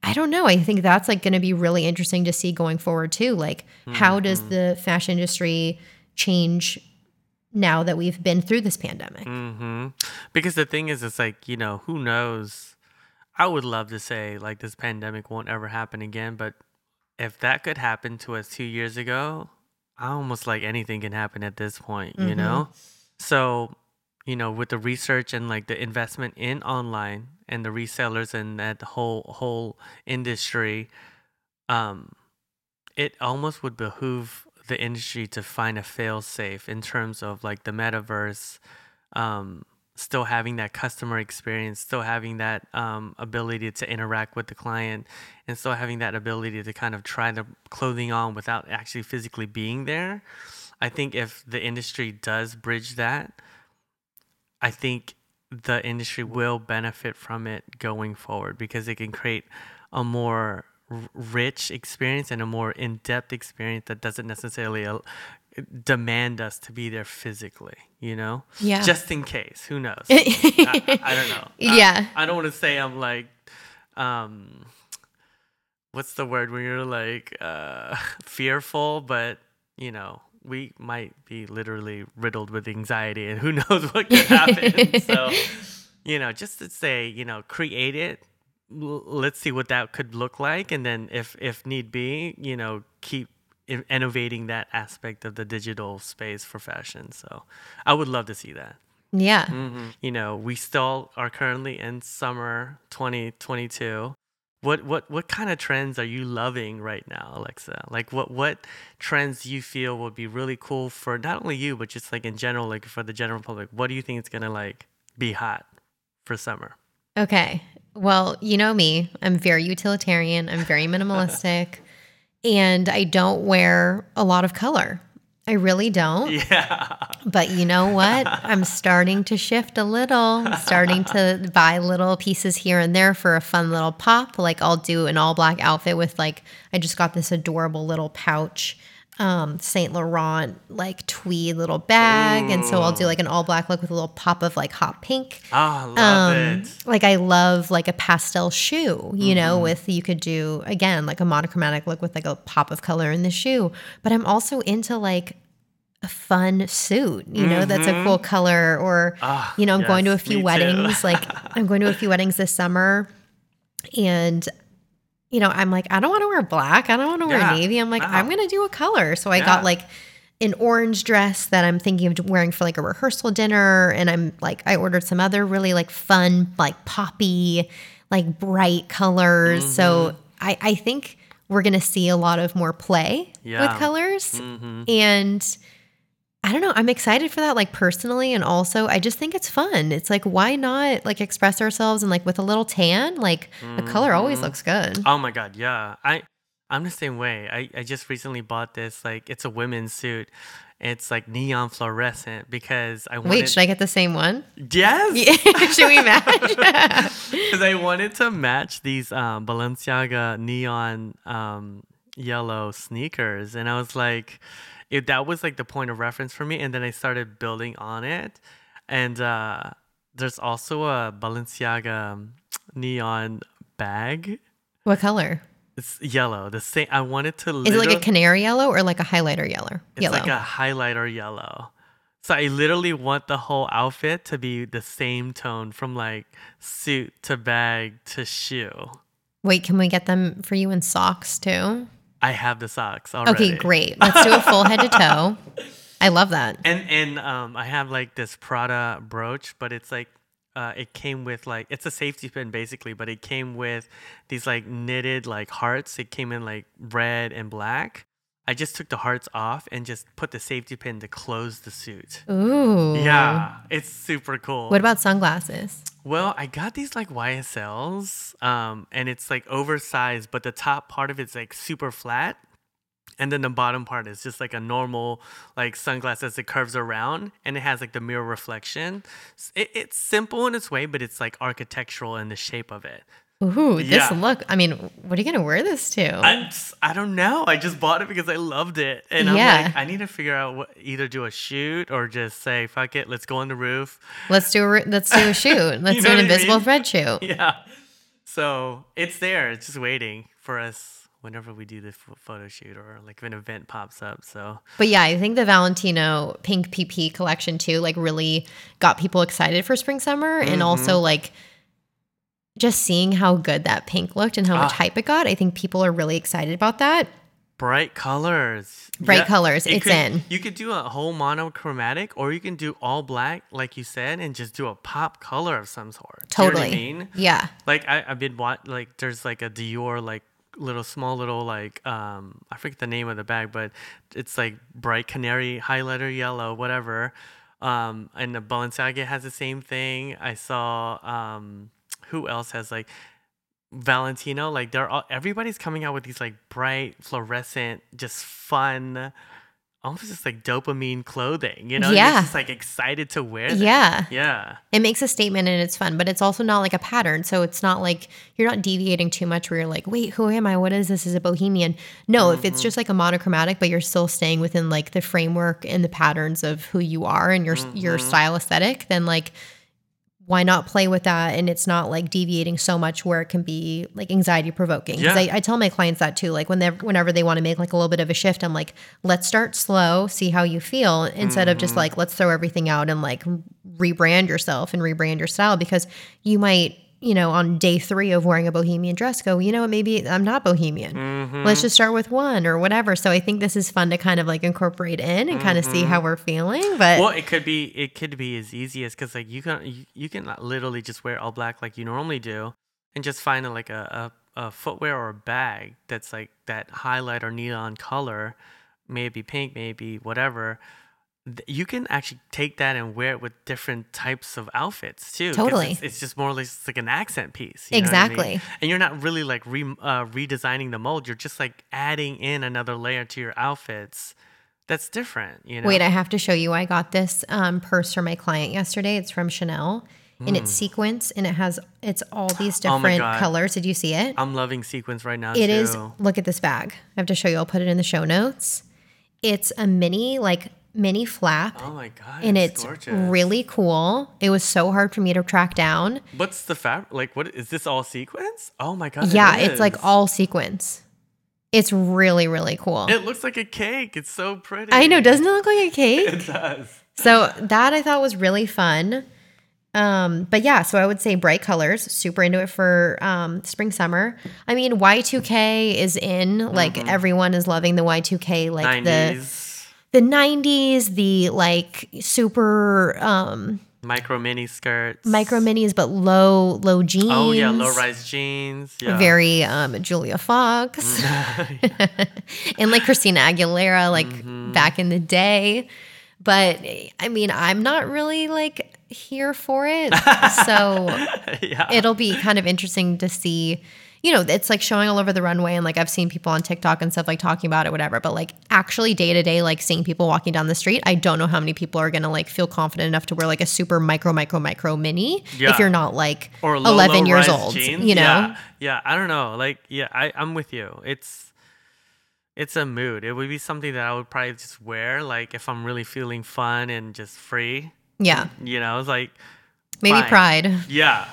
I don't know. I think that's like going to be really interesting to see going forward too. Like, how does mm-hmm. the fashion industry change now that we've been through this pandemic? hmm Because the thing is, it's like, you know, who knows? I would love to say, like, this pandemic won't ever happen again. But if that could happen to us two years ago, I almost like anything can happen at this point, you know? So, you know, with the research and like the investment in online and the resellers and that whole whole industry, um, it almost would behoove the industry to find a fail safe in terms of like the metaverse um, still having that customer experience still having that um, ability to interact with the client and still having that ability to kind of try the clothing on without actually physically being there. I think if the industry does bridge that i think the industry will benefit from it going forward because it can create a more rich experience and a more in-depth experience that doesn't necessarily demand us to be there physically you know Yeah. just in case who knows [laughs] I, I don't know Yeah. I, don't want to say i'm like um what's the word when you're like uh [laughs] fearful but you know we might be literally riddled with anxiety and who [laughs] knows what could happen so you know just to say you know create it let's see what that could look like and then if if need be you know keep innovating that aspect of the digital space for fashion. So i would love to see that. Yeah. Mm-hmm. you know we still are currently in summer 2022 what what what kind of trends are you loving right now alexa? Like what what trends do you feel would be really cool for not only you but just like in general like for the general public? What do you think is gonna like be hot for summer? Okay. Well, you know me. I'm very utilitarian. I'm very minimalistic. [laughs] and I don't wear a lot of color. I really don't. Yeah. But you know what? I'm starting to shift a little, I'm starting to [laughs] buy little pieces here and there for a fun little pop. Like I'll do an all black outfit with like I just got this adorable little pouch um Saint Laurent like tweed little bag and so I'll do like an all black look with a little pop of like hot pink. Oh, love Um, it. like I love like a pastel shoe, you know, with you could do again like a monochromatic look with like a pop of color in the shoe. But I'm also into like a fun suit, you know, that's a cool color or Ah, you know, I'm going to a few weddings. like [laughs] I'm going to a few weddings this summer and you know, I'm like, I don't want to wear black. I don't want to wear Yeah. navy. I'm like. I'm going to do a color. So I Yeah. got like an orange dress that I'm thinking of wearing for like a rehearsal dinner. And I'm like, I ordered some other really like fun, like poppy, like bright colors. Mm-hmm. So I, I think we're going to see a lot of more play Yeah. with colors. Mhm. And I don't know. I'm excited for that, like personally, and also I just think it's fun. It's like why not like express ourselves and like with a little tan, like a color always Mm-hmm. looks good. Oh my god, yeah. I I'm the same way. I, I just recently bought this like it's a women's suit. It's like neon fluorescent because I wanted Wait, should I get the same one? Yes. [laughs] should we match? [laughs] Because I wanted to match these um, Balenciaga neon um, yellow sneakers, and I was like, it, that was like the point of reference for me. And then I started building on it, and uh, there's also a Balenciaga um, neon bag. what color? It's yellow. The same. I wanted to. Is it like a canary yellow or like a highlighter yellow? It's yellow. like a highlighter yellow. So I literally want the whole outfit to be the same tone from like suit to bag to shoe. Wait, can we get them for you in socks too? I have the socks already. Okay, great. Let's do a full head to [laughs] toe. I love that. And and um I have like this Prada brooch, but it's like uh it came with like it's a safety pin basically, but it came with these like knitted like hearts. It came in like red and black. I just took the hearts off and just put the safety pin to close the suit. Ooh. Yeah, it's super cool. What about sunglasses? Well, I got these like YSLs, um, and it's like oversized, but the top part of it's like super flat, and then the bottom part is just like a normal like sunglasses it curves around, and it has like the mirror reflection. It, it's simple in its way, but it's like architectural in the shape of it. Ooh, this Yeah. look. I mean, what are you gonna wear this to? I, just- I don't know. I just bought it because I loved it, and I'm like, I need to figure out what either do a shoot or just say fuck it, let's go on the roof. let's do a let's do a shoot. [laughs] Let's You do an I invisible mean? thread shoot. [laughs] yeah. So it's there. It's just waiting for us whenever we do the photo shoot or like if an event pops up. So But yeah, I think the Valentino pink PP collection too, like really got people excited for spring summer, and also Mm-hmm. like just seeing how good that pink looked and how much Ah. hype it got. I think people are really excited about that. bright colors. Bright colors, it it's could- in. You could do a whole monochromatic, or you can do all black, like you said, and just do a pop color of some sort. Do you know Totally. I mean? Yeah. Like I, I've been wat like there's like a Dior like little small little like um I forget the name of the bag, but it's like bright canary highlighter yellow, whatever. Um and the Balenciaga has the same thing. I saw um who else has like Valentino, like they're all everybody's coming out with these like bright, fluorescent, just fun, almost just like dopamine clothing, you know? You're Yeah. just like excited to wear them. Yeah. Yeah. It makes a statement and it's fun, but it's also not like a pattern. So it's not like you're not deviating too much where you're like, wait, who am I? What is this? Is a bohemian? No, if Mm-hmm. it's just like a monochromatic, but you're still staying within like the framework and the patterns of who you are and your your Mm-hmm. style aesthetic, then like why not play with that? And it's not like deviating so much where it can be like anxiety provoking. Because Yeah. I, I tell my clients that too. Like when they whenever they want to make like a little bit of a shift, I'm like, let's start slow, see how you feel, instead of Mm-hmm. just like let's throw everything out and like rebrand yourself and rebrand your style because you might you know on day three of wearing a bohemian dress go you know what maybe i'm not bohemian Mm-hmm. let's just start with one or whatever so i think this is fun to kind of like incorporate in and kind of see how we're feeling but Mm-hmm. Well, it could be it could be as easy as because like you can you, you can literally just wear all black like you normally do, and just find a, like a, a a footwear or a bag that's like that highlight or neon color, maybe pink, maybe whatever. You can actually take that and wear it with different types of outfits too. Totally. it's, it's just more or less like an accent piece. you know what I mean? Exactly. and you're not really like re, uh, redesigning the mold. You're just like adding in another layer to your outfits that's different, you know. Wait, I have to show you. I got this um, purse for my client yesterday. It's from Chanel, and it's sequins, and it has it's all these. Oh different colors. Did you see it? I'm loving sequins right now It too. is. Look at this bag. I have to show you. I'll put it in the show notes. It's a mini, like mini flap, Oh my god. and it's, gorgeous. really cool. It was so hard for me to track down. What's the fabric? Like, what is this all sequins? Oh my god. it yeah, it's like all sequins. It's really, really cool. It looks like a cake. It's so pretty. I know. Doesn't it look like a cake? It does. So that I thought was really fun. Um, but yeah, so I would say bright colors, super into it for um, spring, summer. I mean, Y2K is in, like everyone is loving the Y2K, like the Nineties the 90s, the like super um, micro mini skirts. micro minis, but low, low jeans. Oh yeah, low rise jeans. Yeah. Very um, Julia Fox [laughs] [laughs] and like Christina Aguilera, like Mm-hmm. back in the day. But I mean, I'm not really like here for it. [laughs] so yeah. it'll be kind of interesting to see. You know, it's like showing all over the runway, and like I've seen people on TikTok and stuff like talking about it, whatever. But like actually day to day, like seeing people walking down the street, I don't know how many people are gonna like feel confident enough to wear like a super micro, micro, micro mini Yeah. if you're not like or low, 11 low years old. jeans. You know, Yeah. yeah, I don't know. Like, yeah, I, I'm with you. It's it's a mood. It would be something that I would probably just wear, like if I'm really feeling fun and just free. yeah, You know, it's like maybe Fine. pride. yeah.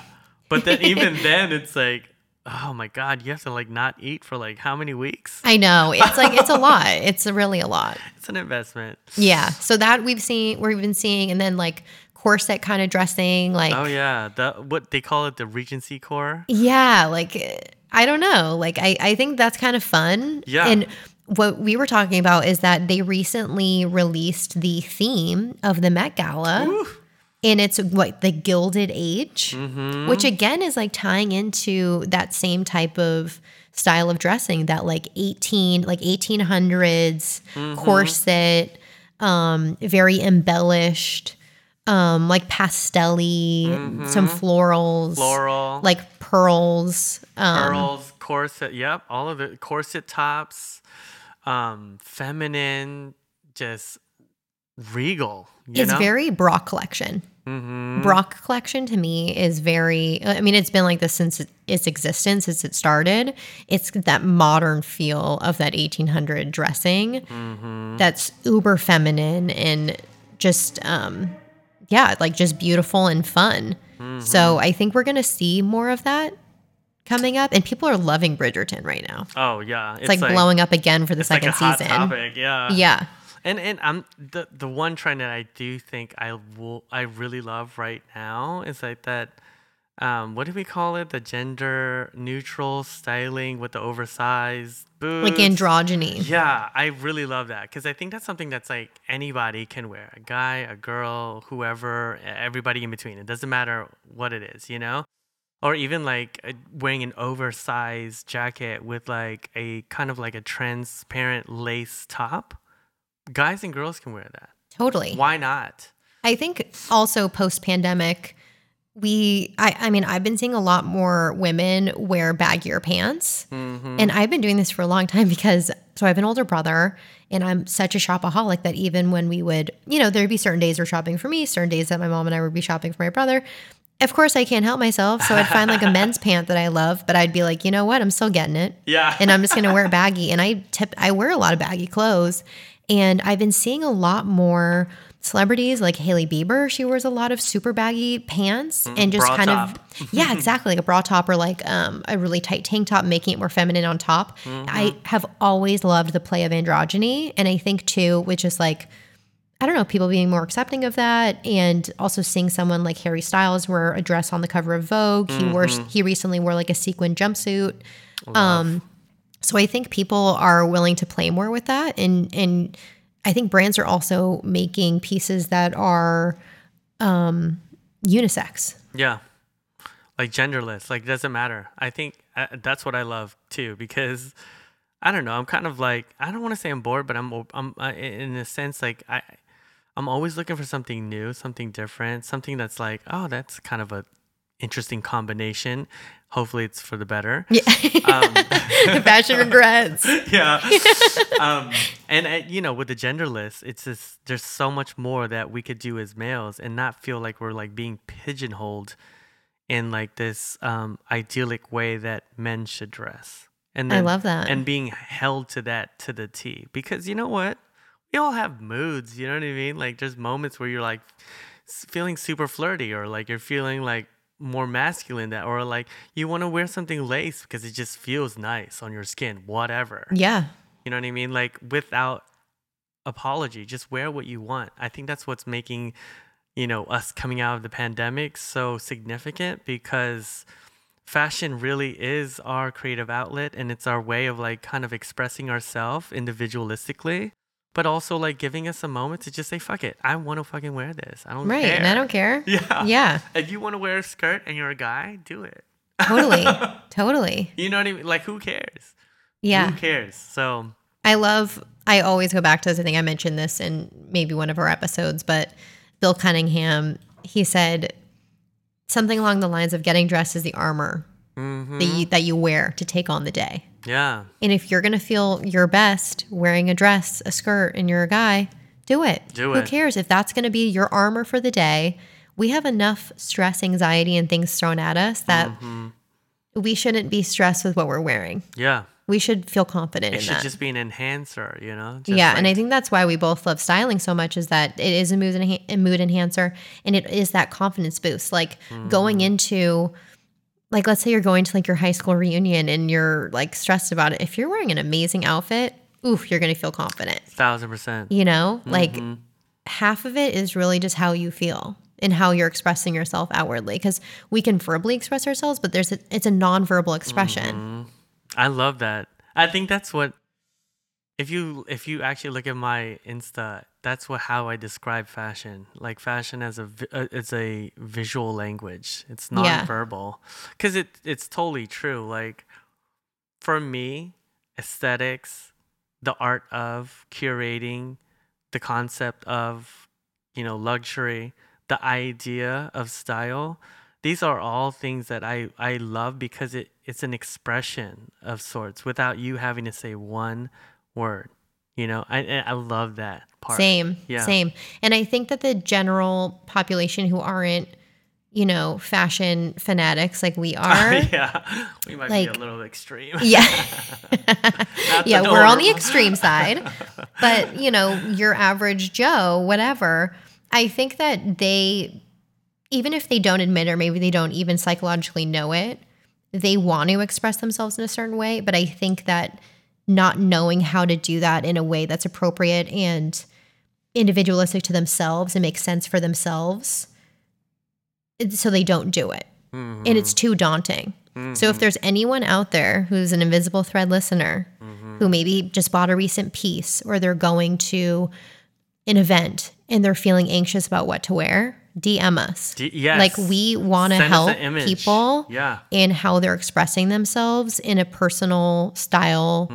But then even [laughs] then, it's like, oh my god, you have to like not eat for like how many weeks? I know it's like it's a [laughs] lot. It's really a lot. It's an investment. Yeah. So that we've seen, we've been seeing, and then like corset kind of dressing, like Oh yeah, the what they call it the Regency core. Yeah, like I don't know. Like I I think that's kind of fun. Yeah. And what we were talking about is that they recently released the theme of the Met Gala. And it's what the Gilded Age, Mm-hmm. which again is like tying into that same type of style of dressing that like 18 like 1800s Mm-hmm. corset um very embellished um like pastelly some florals Mm-hmm. Floral, like pearls. Um, pearls, corset. Yep, all of it. Corset tops, um, feminine, just regal. You it's know? very Brock collection. Mhm. Brock collection to me is very. I mean, it's been like this since it- its existence, since it started. It's that modern feel of that 1800 dressing. Mm-hmm. That's uber feminine and just, um, yeah, like just beautiful and fun. Mm-hmm. So I think we're gonna see more of that coming up, and people are loving Bridgerton right now. Oh yeah, It's, like, blowing up again for the It's like second hot season. topic. Yeah. Yeah. And and I'm the the one trend that I do think I will I really love right now is like that um what do we call it? The gender neutral styling with the oversized boots. Like androgyny. Yeah, I really love that because I think that's something that's like anybody can wear. A guy, a girl, whoever, everybody in between. It doesn't matter what it is, you know? Or even like uh, wearing an oversized jacket with like a kind of like a transparent lace top. Guys and girls can wear that. Totally. Why not? I think also post pandemic, we, I, I mean, I've been seeing a lot more women wear baggier pants. Mm-hmm. And I've been doing this for a long time because, so I have an older brother and I'm such a shopaholic that even when we would, you know, there'd be certain days we're shopping for me, certain days that my mom and I would be shopping for my brother. Of course, I can't help myself. So I'd find like a [laughs] men's pant that I love, but I'd be like, you know what? I'm still getting it Yeah. and I'm just gonna wear baggy. And I tip I wear a lot of baggy clothes. And I've been seeing a lot more celebrities like Hailey Bieber. She wears a lot of super baggy pants and just kind top. of [laughs] yeah, exactly like a bra top or like um, a really tight tank top, making it more feminine on top. I have always loved the play of androgyny, and I think too, which is like. I don't know, people being more accepting of that, and also seeing someone like Harry Styles wear a dress on the cover of Vogue. He wore he recently wore like a sequin jumpsuit. Um, so I think people are willing to play more with that, and and I think brands are also making pieces that are um, unisex. Yeah. Like genderless, like doesn't matter. I think uh, that's what I love too because I don't know. I'm kind of like I don't want to say I'm bored, but I'm I'm uh, in a sense like I I'm always looking for something new, something different, something that's like oh that's kind of a interesting combination. Hopefully, it's for the better. Yeah. Um, [laughs] Fashion [laughs] regrets. yeah. [laughs] um, and uh, you know, with the genderless, it's just there's so much more that we could do as males and not feel like we're like being pigeonholed in like this um, idyllic way that men should dress. And I love that. And being held to that to the T. Because you know what? We all have moods. You know what I mean? Like there's moments where you're like feeling super flirty or like you're feeling like more masculine that or like you want to wear something lace because it just feels nice on your skin whatever Yeah. you know what I mean? Like without apology, just wear what you want. I think that's what's making, you know, us coming out of the pandemic so significant because fashion really is our creative outlet and it's our way of like kind of expressing ourselves individualistically, but also like giving us a moment to just say, fuck it. I want to fucking wear this. I don't Right. care. And I don't care. [laughs] Yeah. Yeah. If you want to wear a skirt and you're a guy, do it. Totally. [laughs] totally. You know what I mean? Like, who cares? Yeah. Who cares? So, I love, I always go back to this. I think I mentioned this in maybe one of our episodes, but Bill Cunningham, he said something along the lines of getting dressed is the armor mhm. that, you, that you wear to take on the day. Yeah. And if you're going to feel your best wearing a dress, a skirt, and you're a guy, do it. Do Who it. cares if that's going to be your armor for the day? We have enough stress, anxiety, and things thrown at us that Mm-hmm. we shouldn't be stressed with what we're wearing. Yeah. We should feel confident It should that. just be an enhancer, you know? Just yeah, and I think that's why we both love styling so much is that it is a mood, enha- a mood enhancer and it is that confidence boost. Like Mm-hmm. going into, like, let's say you're going to like your high school reunion and you're like stressed about it. If you're wearing an amazing outfit, oof, you're going to feel confident. thousand percent. You know, like Mm-hmm. half of it is really just how you feel and how you're expressing yourself outwardly because we can verbally express ourselves, but there's a, it's a nonverbal expression. Mm-hmm. I love that. I think that's what if you if you actually look at my Insta, that's what how I describe fashion. Like fashion as a uh, it's a visual language. It's Yeah. nonverbal. Cuz it it's totally true. Like for me, aesthetics, the art of curating, the concept of, you know, luxury, the idea of style, these are all things that I, I love because it, it's an expression of sorts without you having to say one word. You know, I, I love that part. Same, Yeah. same. And I think that the general population who aren't, you know, fashion fanatics like we [laughs] are, yeah, we might be a little extreme. yeah, [laughs] [laughs] yeah, we're on the extreme side. But you know, your average Joe, whatever. I think that they, even if they don't admit or maybe they don't even psychologically know it, they want to express themselves in a certain way. But I think that not knowing how to do that in a way that's appropriate and individualistic to themselves and makes sense for themselves, so they don't do it. Mhm. And it's too daunting. So if there's anyone out there who's an invisible thread listener who maybe just bought a recent piece or they're going to an event and they're feeling anxious about what to wear, DM us. D- yes. Like we want to help people Yeah. in how they're expressing themselves in a personal style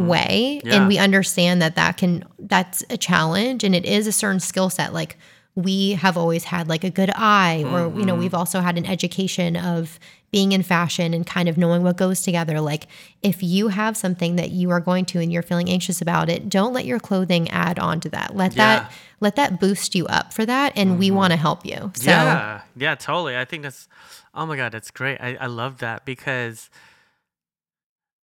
way Yeah. and we understand that that can that's a challenge and it is a certain skill set like we have always had like a good eye or you know we've also had an education of being in fashion and kind of knowing what goes together like if you have something that you are going to and you're feeling anxious about it don't let your clothing add on to that let Yeah. that let that boost you up for that and we mm-hmm. want to help you so yeah, yeah, totally. I think that's, oh my God, that's great. I, I love that because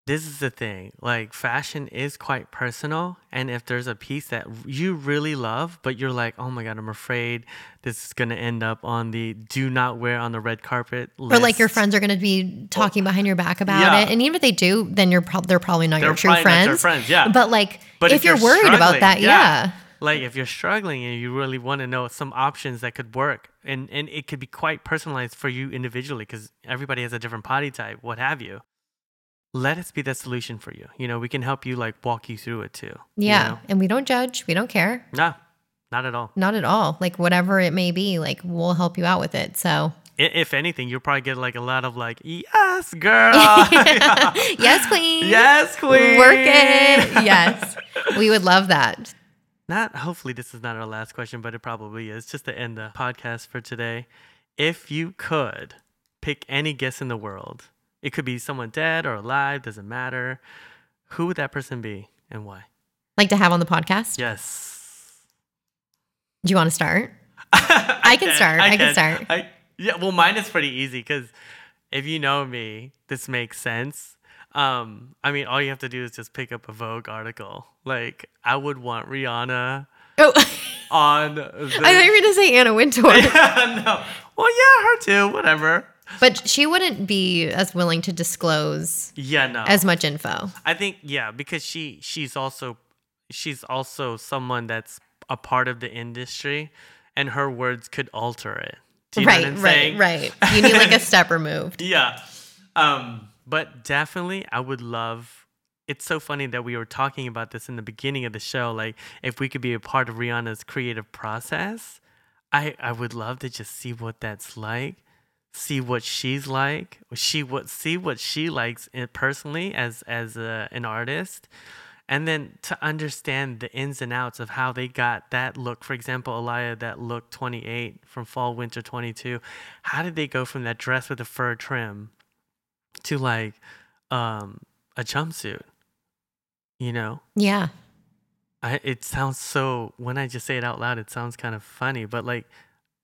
this is the thing. Like, fashion is quite personal. And if there's a piece that you really love, but you're like, oh my God, I'm afraid this is going to end up on the do not wear on the red carpet list. or like your friends are going to be talking behind your back about Yeah. it and even if they do then you're prob- they're probably not They're your true friends friends, yeah. but like But if, if you're, you're worried about that yeah. yeah. Like if you're struggling and you really want to know some options that could work and and it could be quite personalized for you individually because everybody has a different body type what have you let us be the solution for you. You know we can help you like walk you through it too you yeah know? and we don't judge we don't care. No not at all. Not at all. Like whatever it may be like we'll help you out with it so. If anything you'll probably get like a lot of like yes girl! [laughs] [laughs] Yes queen. Yes queen. Work it. Yes. We would love that not hopefully this is not our last question, but it probably is. Just to end the podcast for today. If you could pick any guest in the world. It could be someone dead or alive, doesn't matter. Who would that person be and why? Like to have on the podcast? Yes. Do you want to start? [laughs] I can start. I can start. I, yeah, well, mine is pretty easy because if you know me, this makes sense. Um, I mean, all you have to do is just pick up a Vogue article. Like, I would want Rihanna Oh, [laughs] on. The, I thought you were going to say Anna Wintour. [laughs] yeah, no. Well, yeah, her too. Whatever. But she wouldn't be as willing to disclose Yeah, no. as much info. I think yeah, because she she's also she's also someone that's a part of the industry, and her words could alter it. Do you know right, what I'm right, saying? right. You need like a [laughs] step removed. Yeah. Um, but definitely I would love it's so funny that we were talking about this in the beginning of the show. Like if we could be a part of Rihanna's creative process, I I would love to just see what that's like. See what she's like. She what see what she likes eh, personally as as a, an artist. And then to understand the ins and outs of how they got that look. For example, Alaïa, that look 28 from fall winter 22. How did they go from that dress with the fur trim to like um a jumpsuit you know Yeah. I, it sounds so when i just say it out loud it sounds kind of funny but like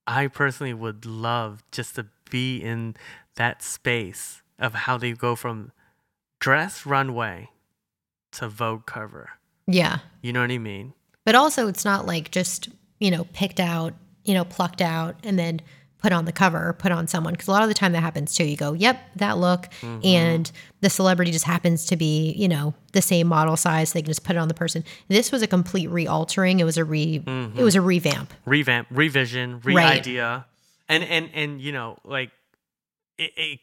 i personally would love just to be in that space of how they go from dress runway to vogue cover Yeah. you know what i mean But also, it's not like just, you know, picked out, you know, plucked out and then put on the cover put on someone. Because a lot of the time that happens too. You go, yep, that look. Mm-hmm. And the celebrity just happens to be, you know, the same model size. They can just put it on the person. This was a complete re altering. It was a re, mm-hmm. it was a revamp. revamp, revision, Right. re-idea, and and and you know, like it, it,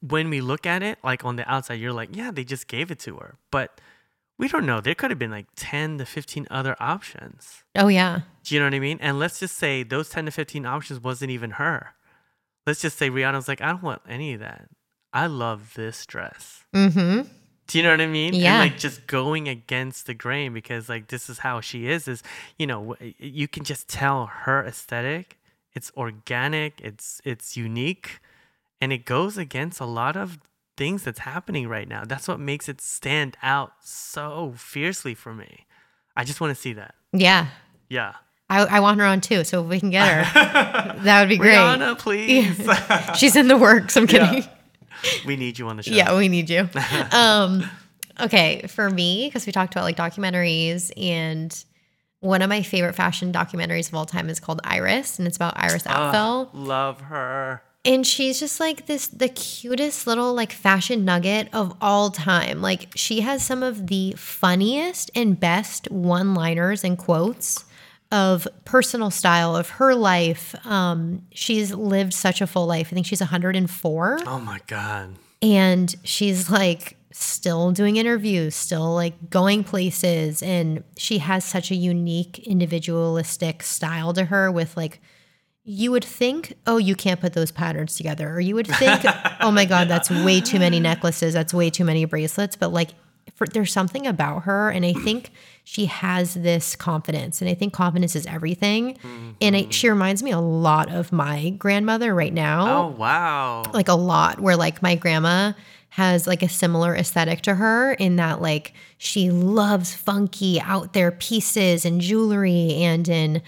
when we look at it, like on the outside, you're like, yeah, they just gave it to her, but we don't know. There could have been like ten to fifteen other options. Oh, yeah. Do you know what I mean? And let's just say those ten to fifteen options wasn't even her. Let's just say Rihanna's like, I don't want any of that. I love this dress. Mm hmm. Do you know what I mean? Yeah. And like just going against the grain because like this is how she is is, you know, you can just tell her aesthetic. It's organic, it's it's unique, and it goes against a lot of things that's happening right now. That's what makes it stand out so fiercely for me. I just want to see that. Yeah. Yeah. I, I want her on too. So if we can get her, [laughs] that would be great. Rihanna, please. [laughs] She's in the works. I'm kidding. we need you on the show. Yeah, we need you. [laughs] um, okay, for me, because we talked about like documentaries, and one of my favorite fashion documentaries of all time is called Iris, and it's about Iris Apfel. Love her. And she's just like this, the cutest little like fashion nugget of all time. Like she has some of the funniest and best one liners and quotes of personal style of her life. Um, she's lived such a full life. I think she's 104 Oh my god. and she's like still doing interviews, still like going places, and she has such a unique individualistic style to her with like you would think, oh, you can't put those patterns together, or you would think, [laughs] oh my god, that's way too many necklaces, that's way too many bracelets, but like for, there's something about her, and I think she has this confidence, and I think confidence is everything, and I, she reminds me a lot of my grandmother right now. Oh wow. like a lot where like my grandma has like a similar aesthetic to her in that like she loves funky out there pieces and jewelry and in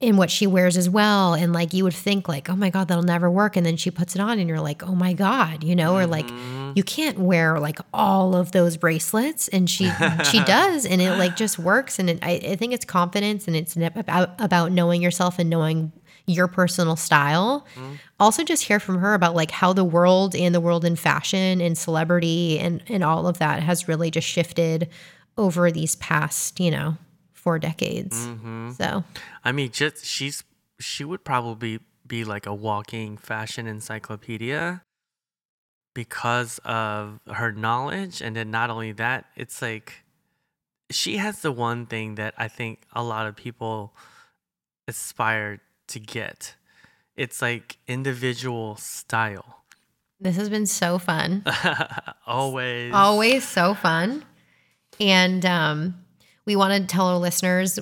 in what she wears as well. And like you would think like oh my god that'll never work. And then she puts it on and you're like oh my god you know or like mm-hmm. you can't wear like all of those bracelets. And she she [laughs] does. And it like just works. And it, I, I think it's confidence and it's about about knowing yourself and knowing your personal style. Mm-hmm. Also just hear from her about like how the world and the world in fashion and celebrity and and all of that has really just shifted over these past, you know, four decades. Mm-hmm. So, I mean, just she's she would probably be like a walking fashion encyclopedia because of her knowledge, and then not only that, it's like she has the one thing that I think a lot of people aspire to get. It's like individual style. this has been so fun. [laughs] Always. Always so fun. And um we want to tell our listeners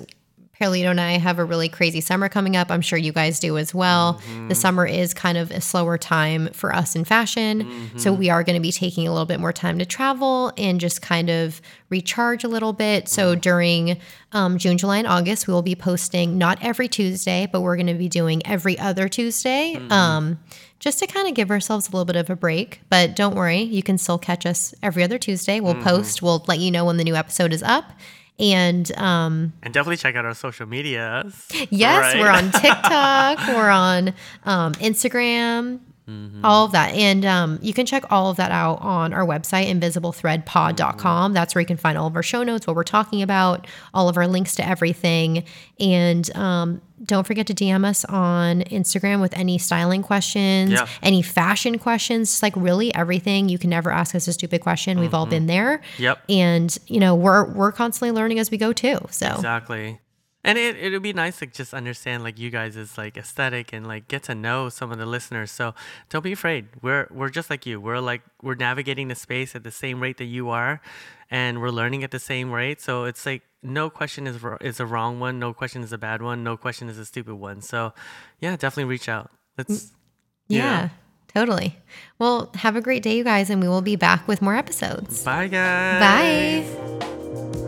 Perlito and I have a really crazy summer coming up. I'm sure you guys do as well. Mm-hmm. The summer is kind of a slower time for us in fashion. Mm-hmm. So we are going to be taking a little bit more time to travel and just kind of recharge a little bit. So Mm. during um, June, July, and August, we will be posting not every Tuesday, but we're going to be doing every other Tuesday. Mm-hmm. Um, just to kind of give ourselves a little bit of a break. But don't worry, you can still catch us every other Tuesday. We'll post, we'll let you know when the new episode is up. And um, And definitely check out our social medias. yes, right? we're on [laughs] TikTok, we're on um, Instagram, all of that. And um, you can check all of that out on our website, invisiblethreadpod.com. That's where you can find all of our show notes, what we're talking about, all of our links to everything. And um, don't forget to DM us on Instagram with any styling questions, Yeah. any fashion questions, just like really everything. You can never ask us a stupid question. We've all been there. Yep. And, you know, we're we're constantly learning as we go too. So Exactly. And it it would be nice to just understand like you guys' like aesthetic and like get to know some of the listeners. So don't be afraid. We're we're just like you. We're like we're navigating the space at the same rate that you are, and we're learning at the same rate. So it's like no question is is a wrong one. No question is a bad one. No question is a stupid one. So yeah, definitely reach out. Let's mm, Yeah, Yeah. totally. Well, have a great day, you guys, and we will be back with more episodes. bye guys. Bye.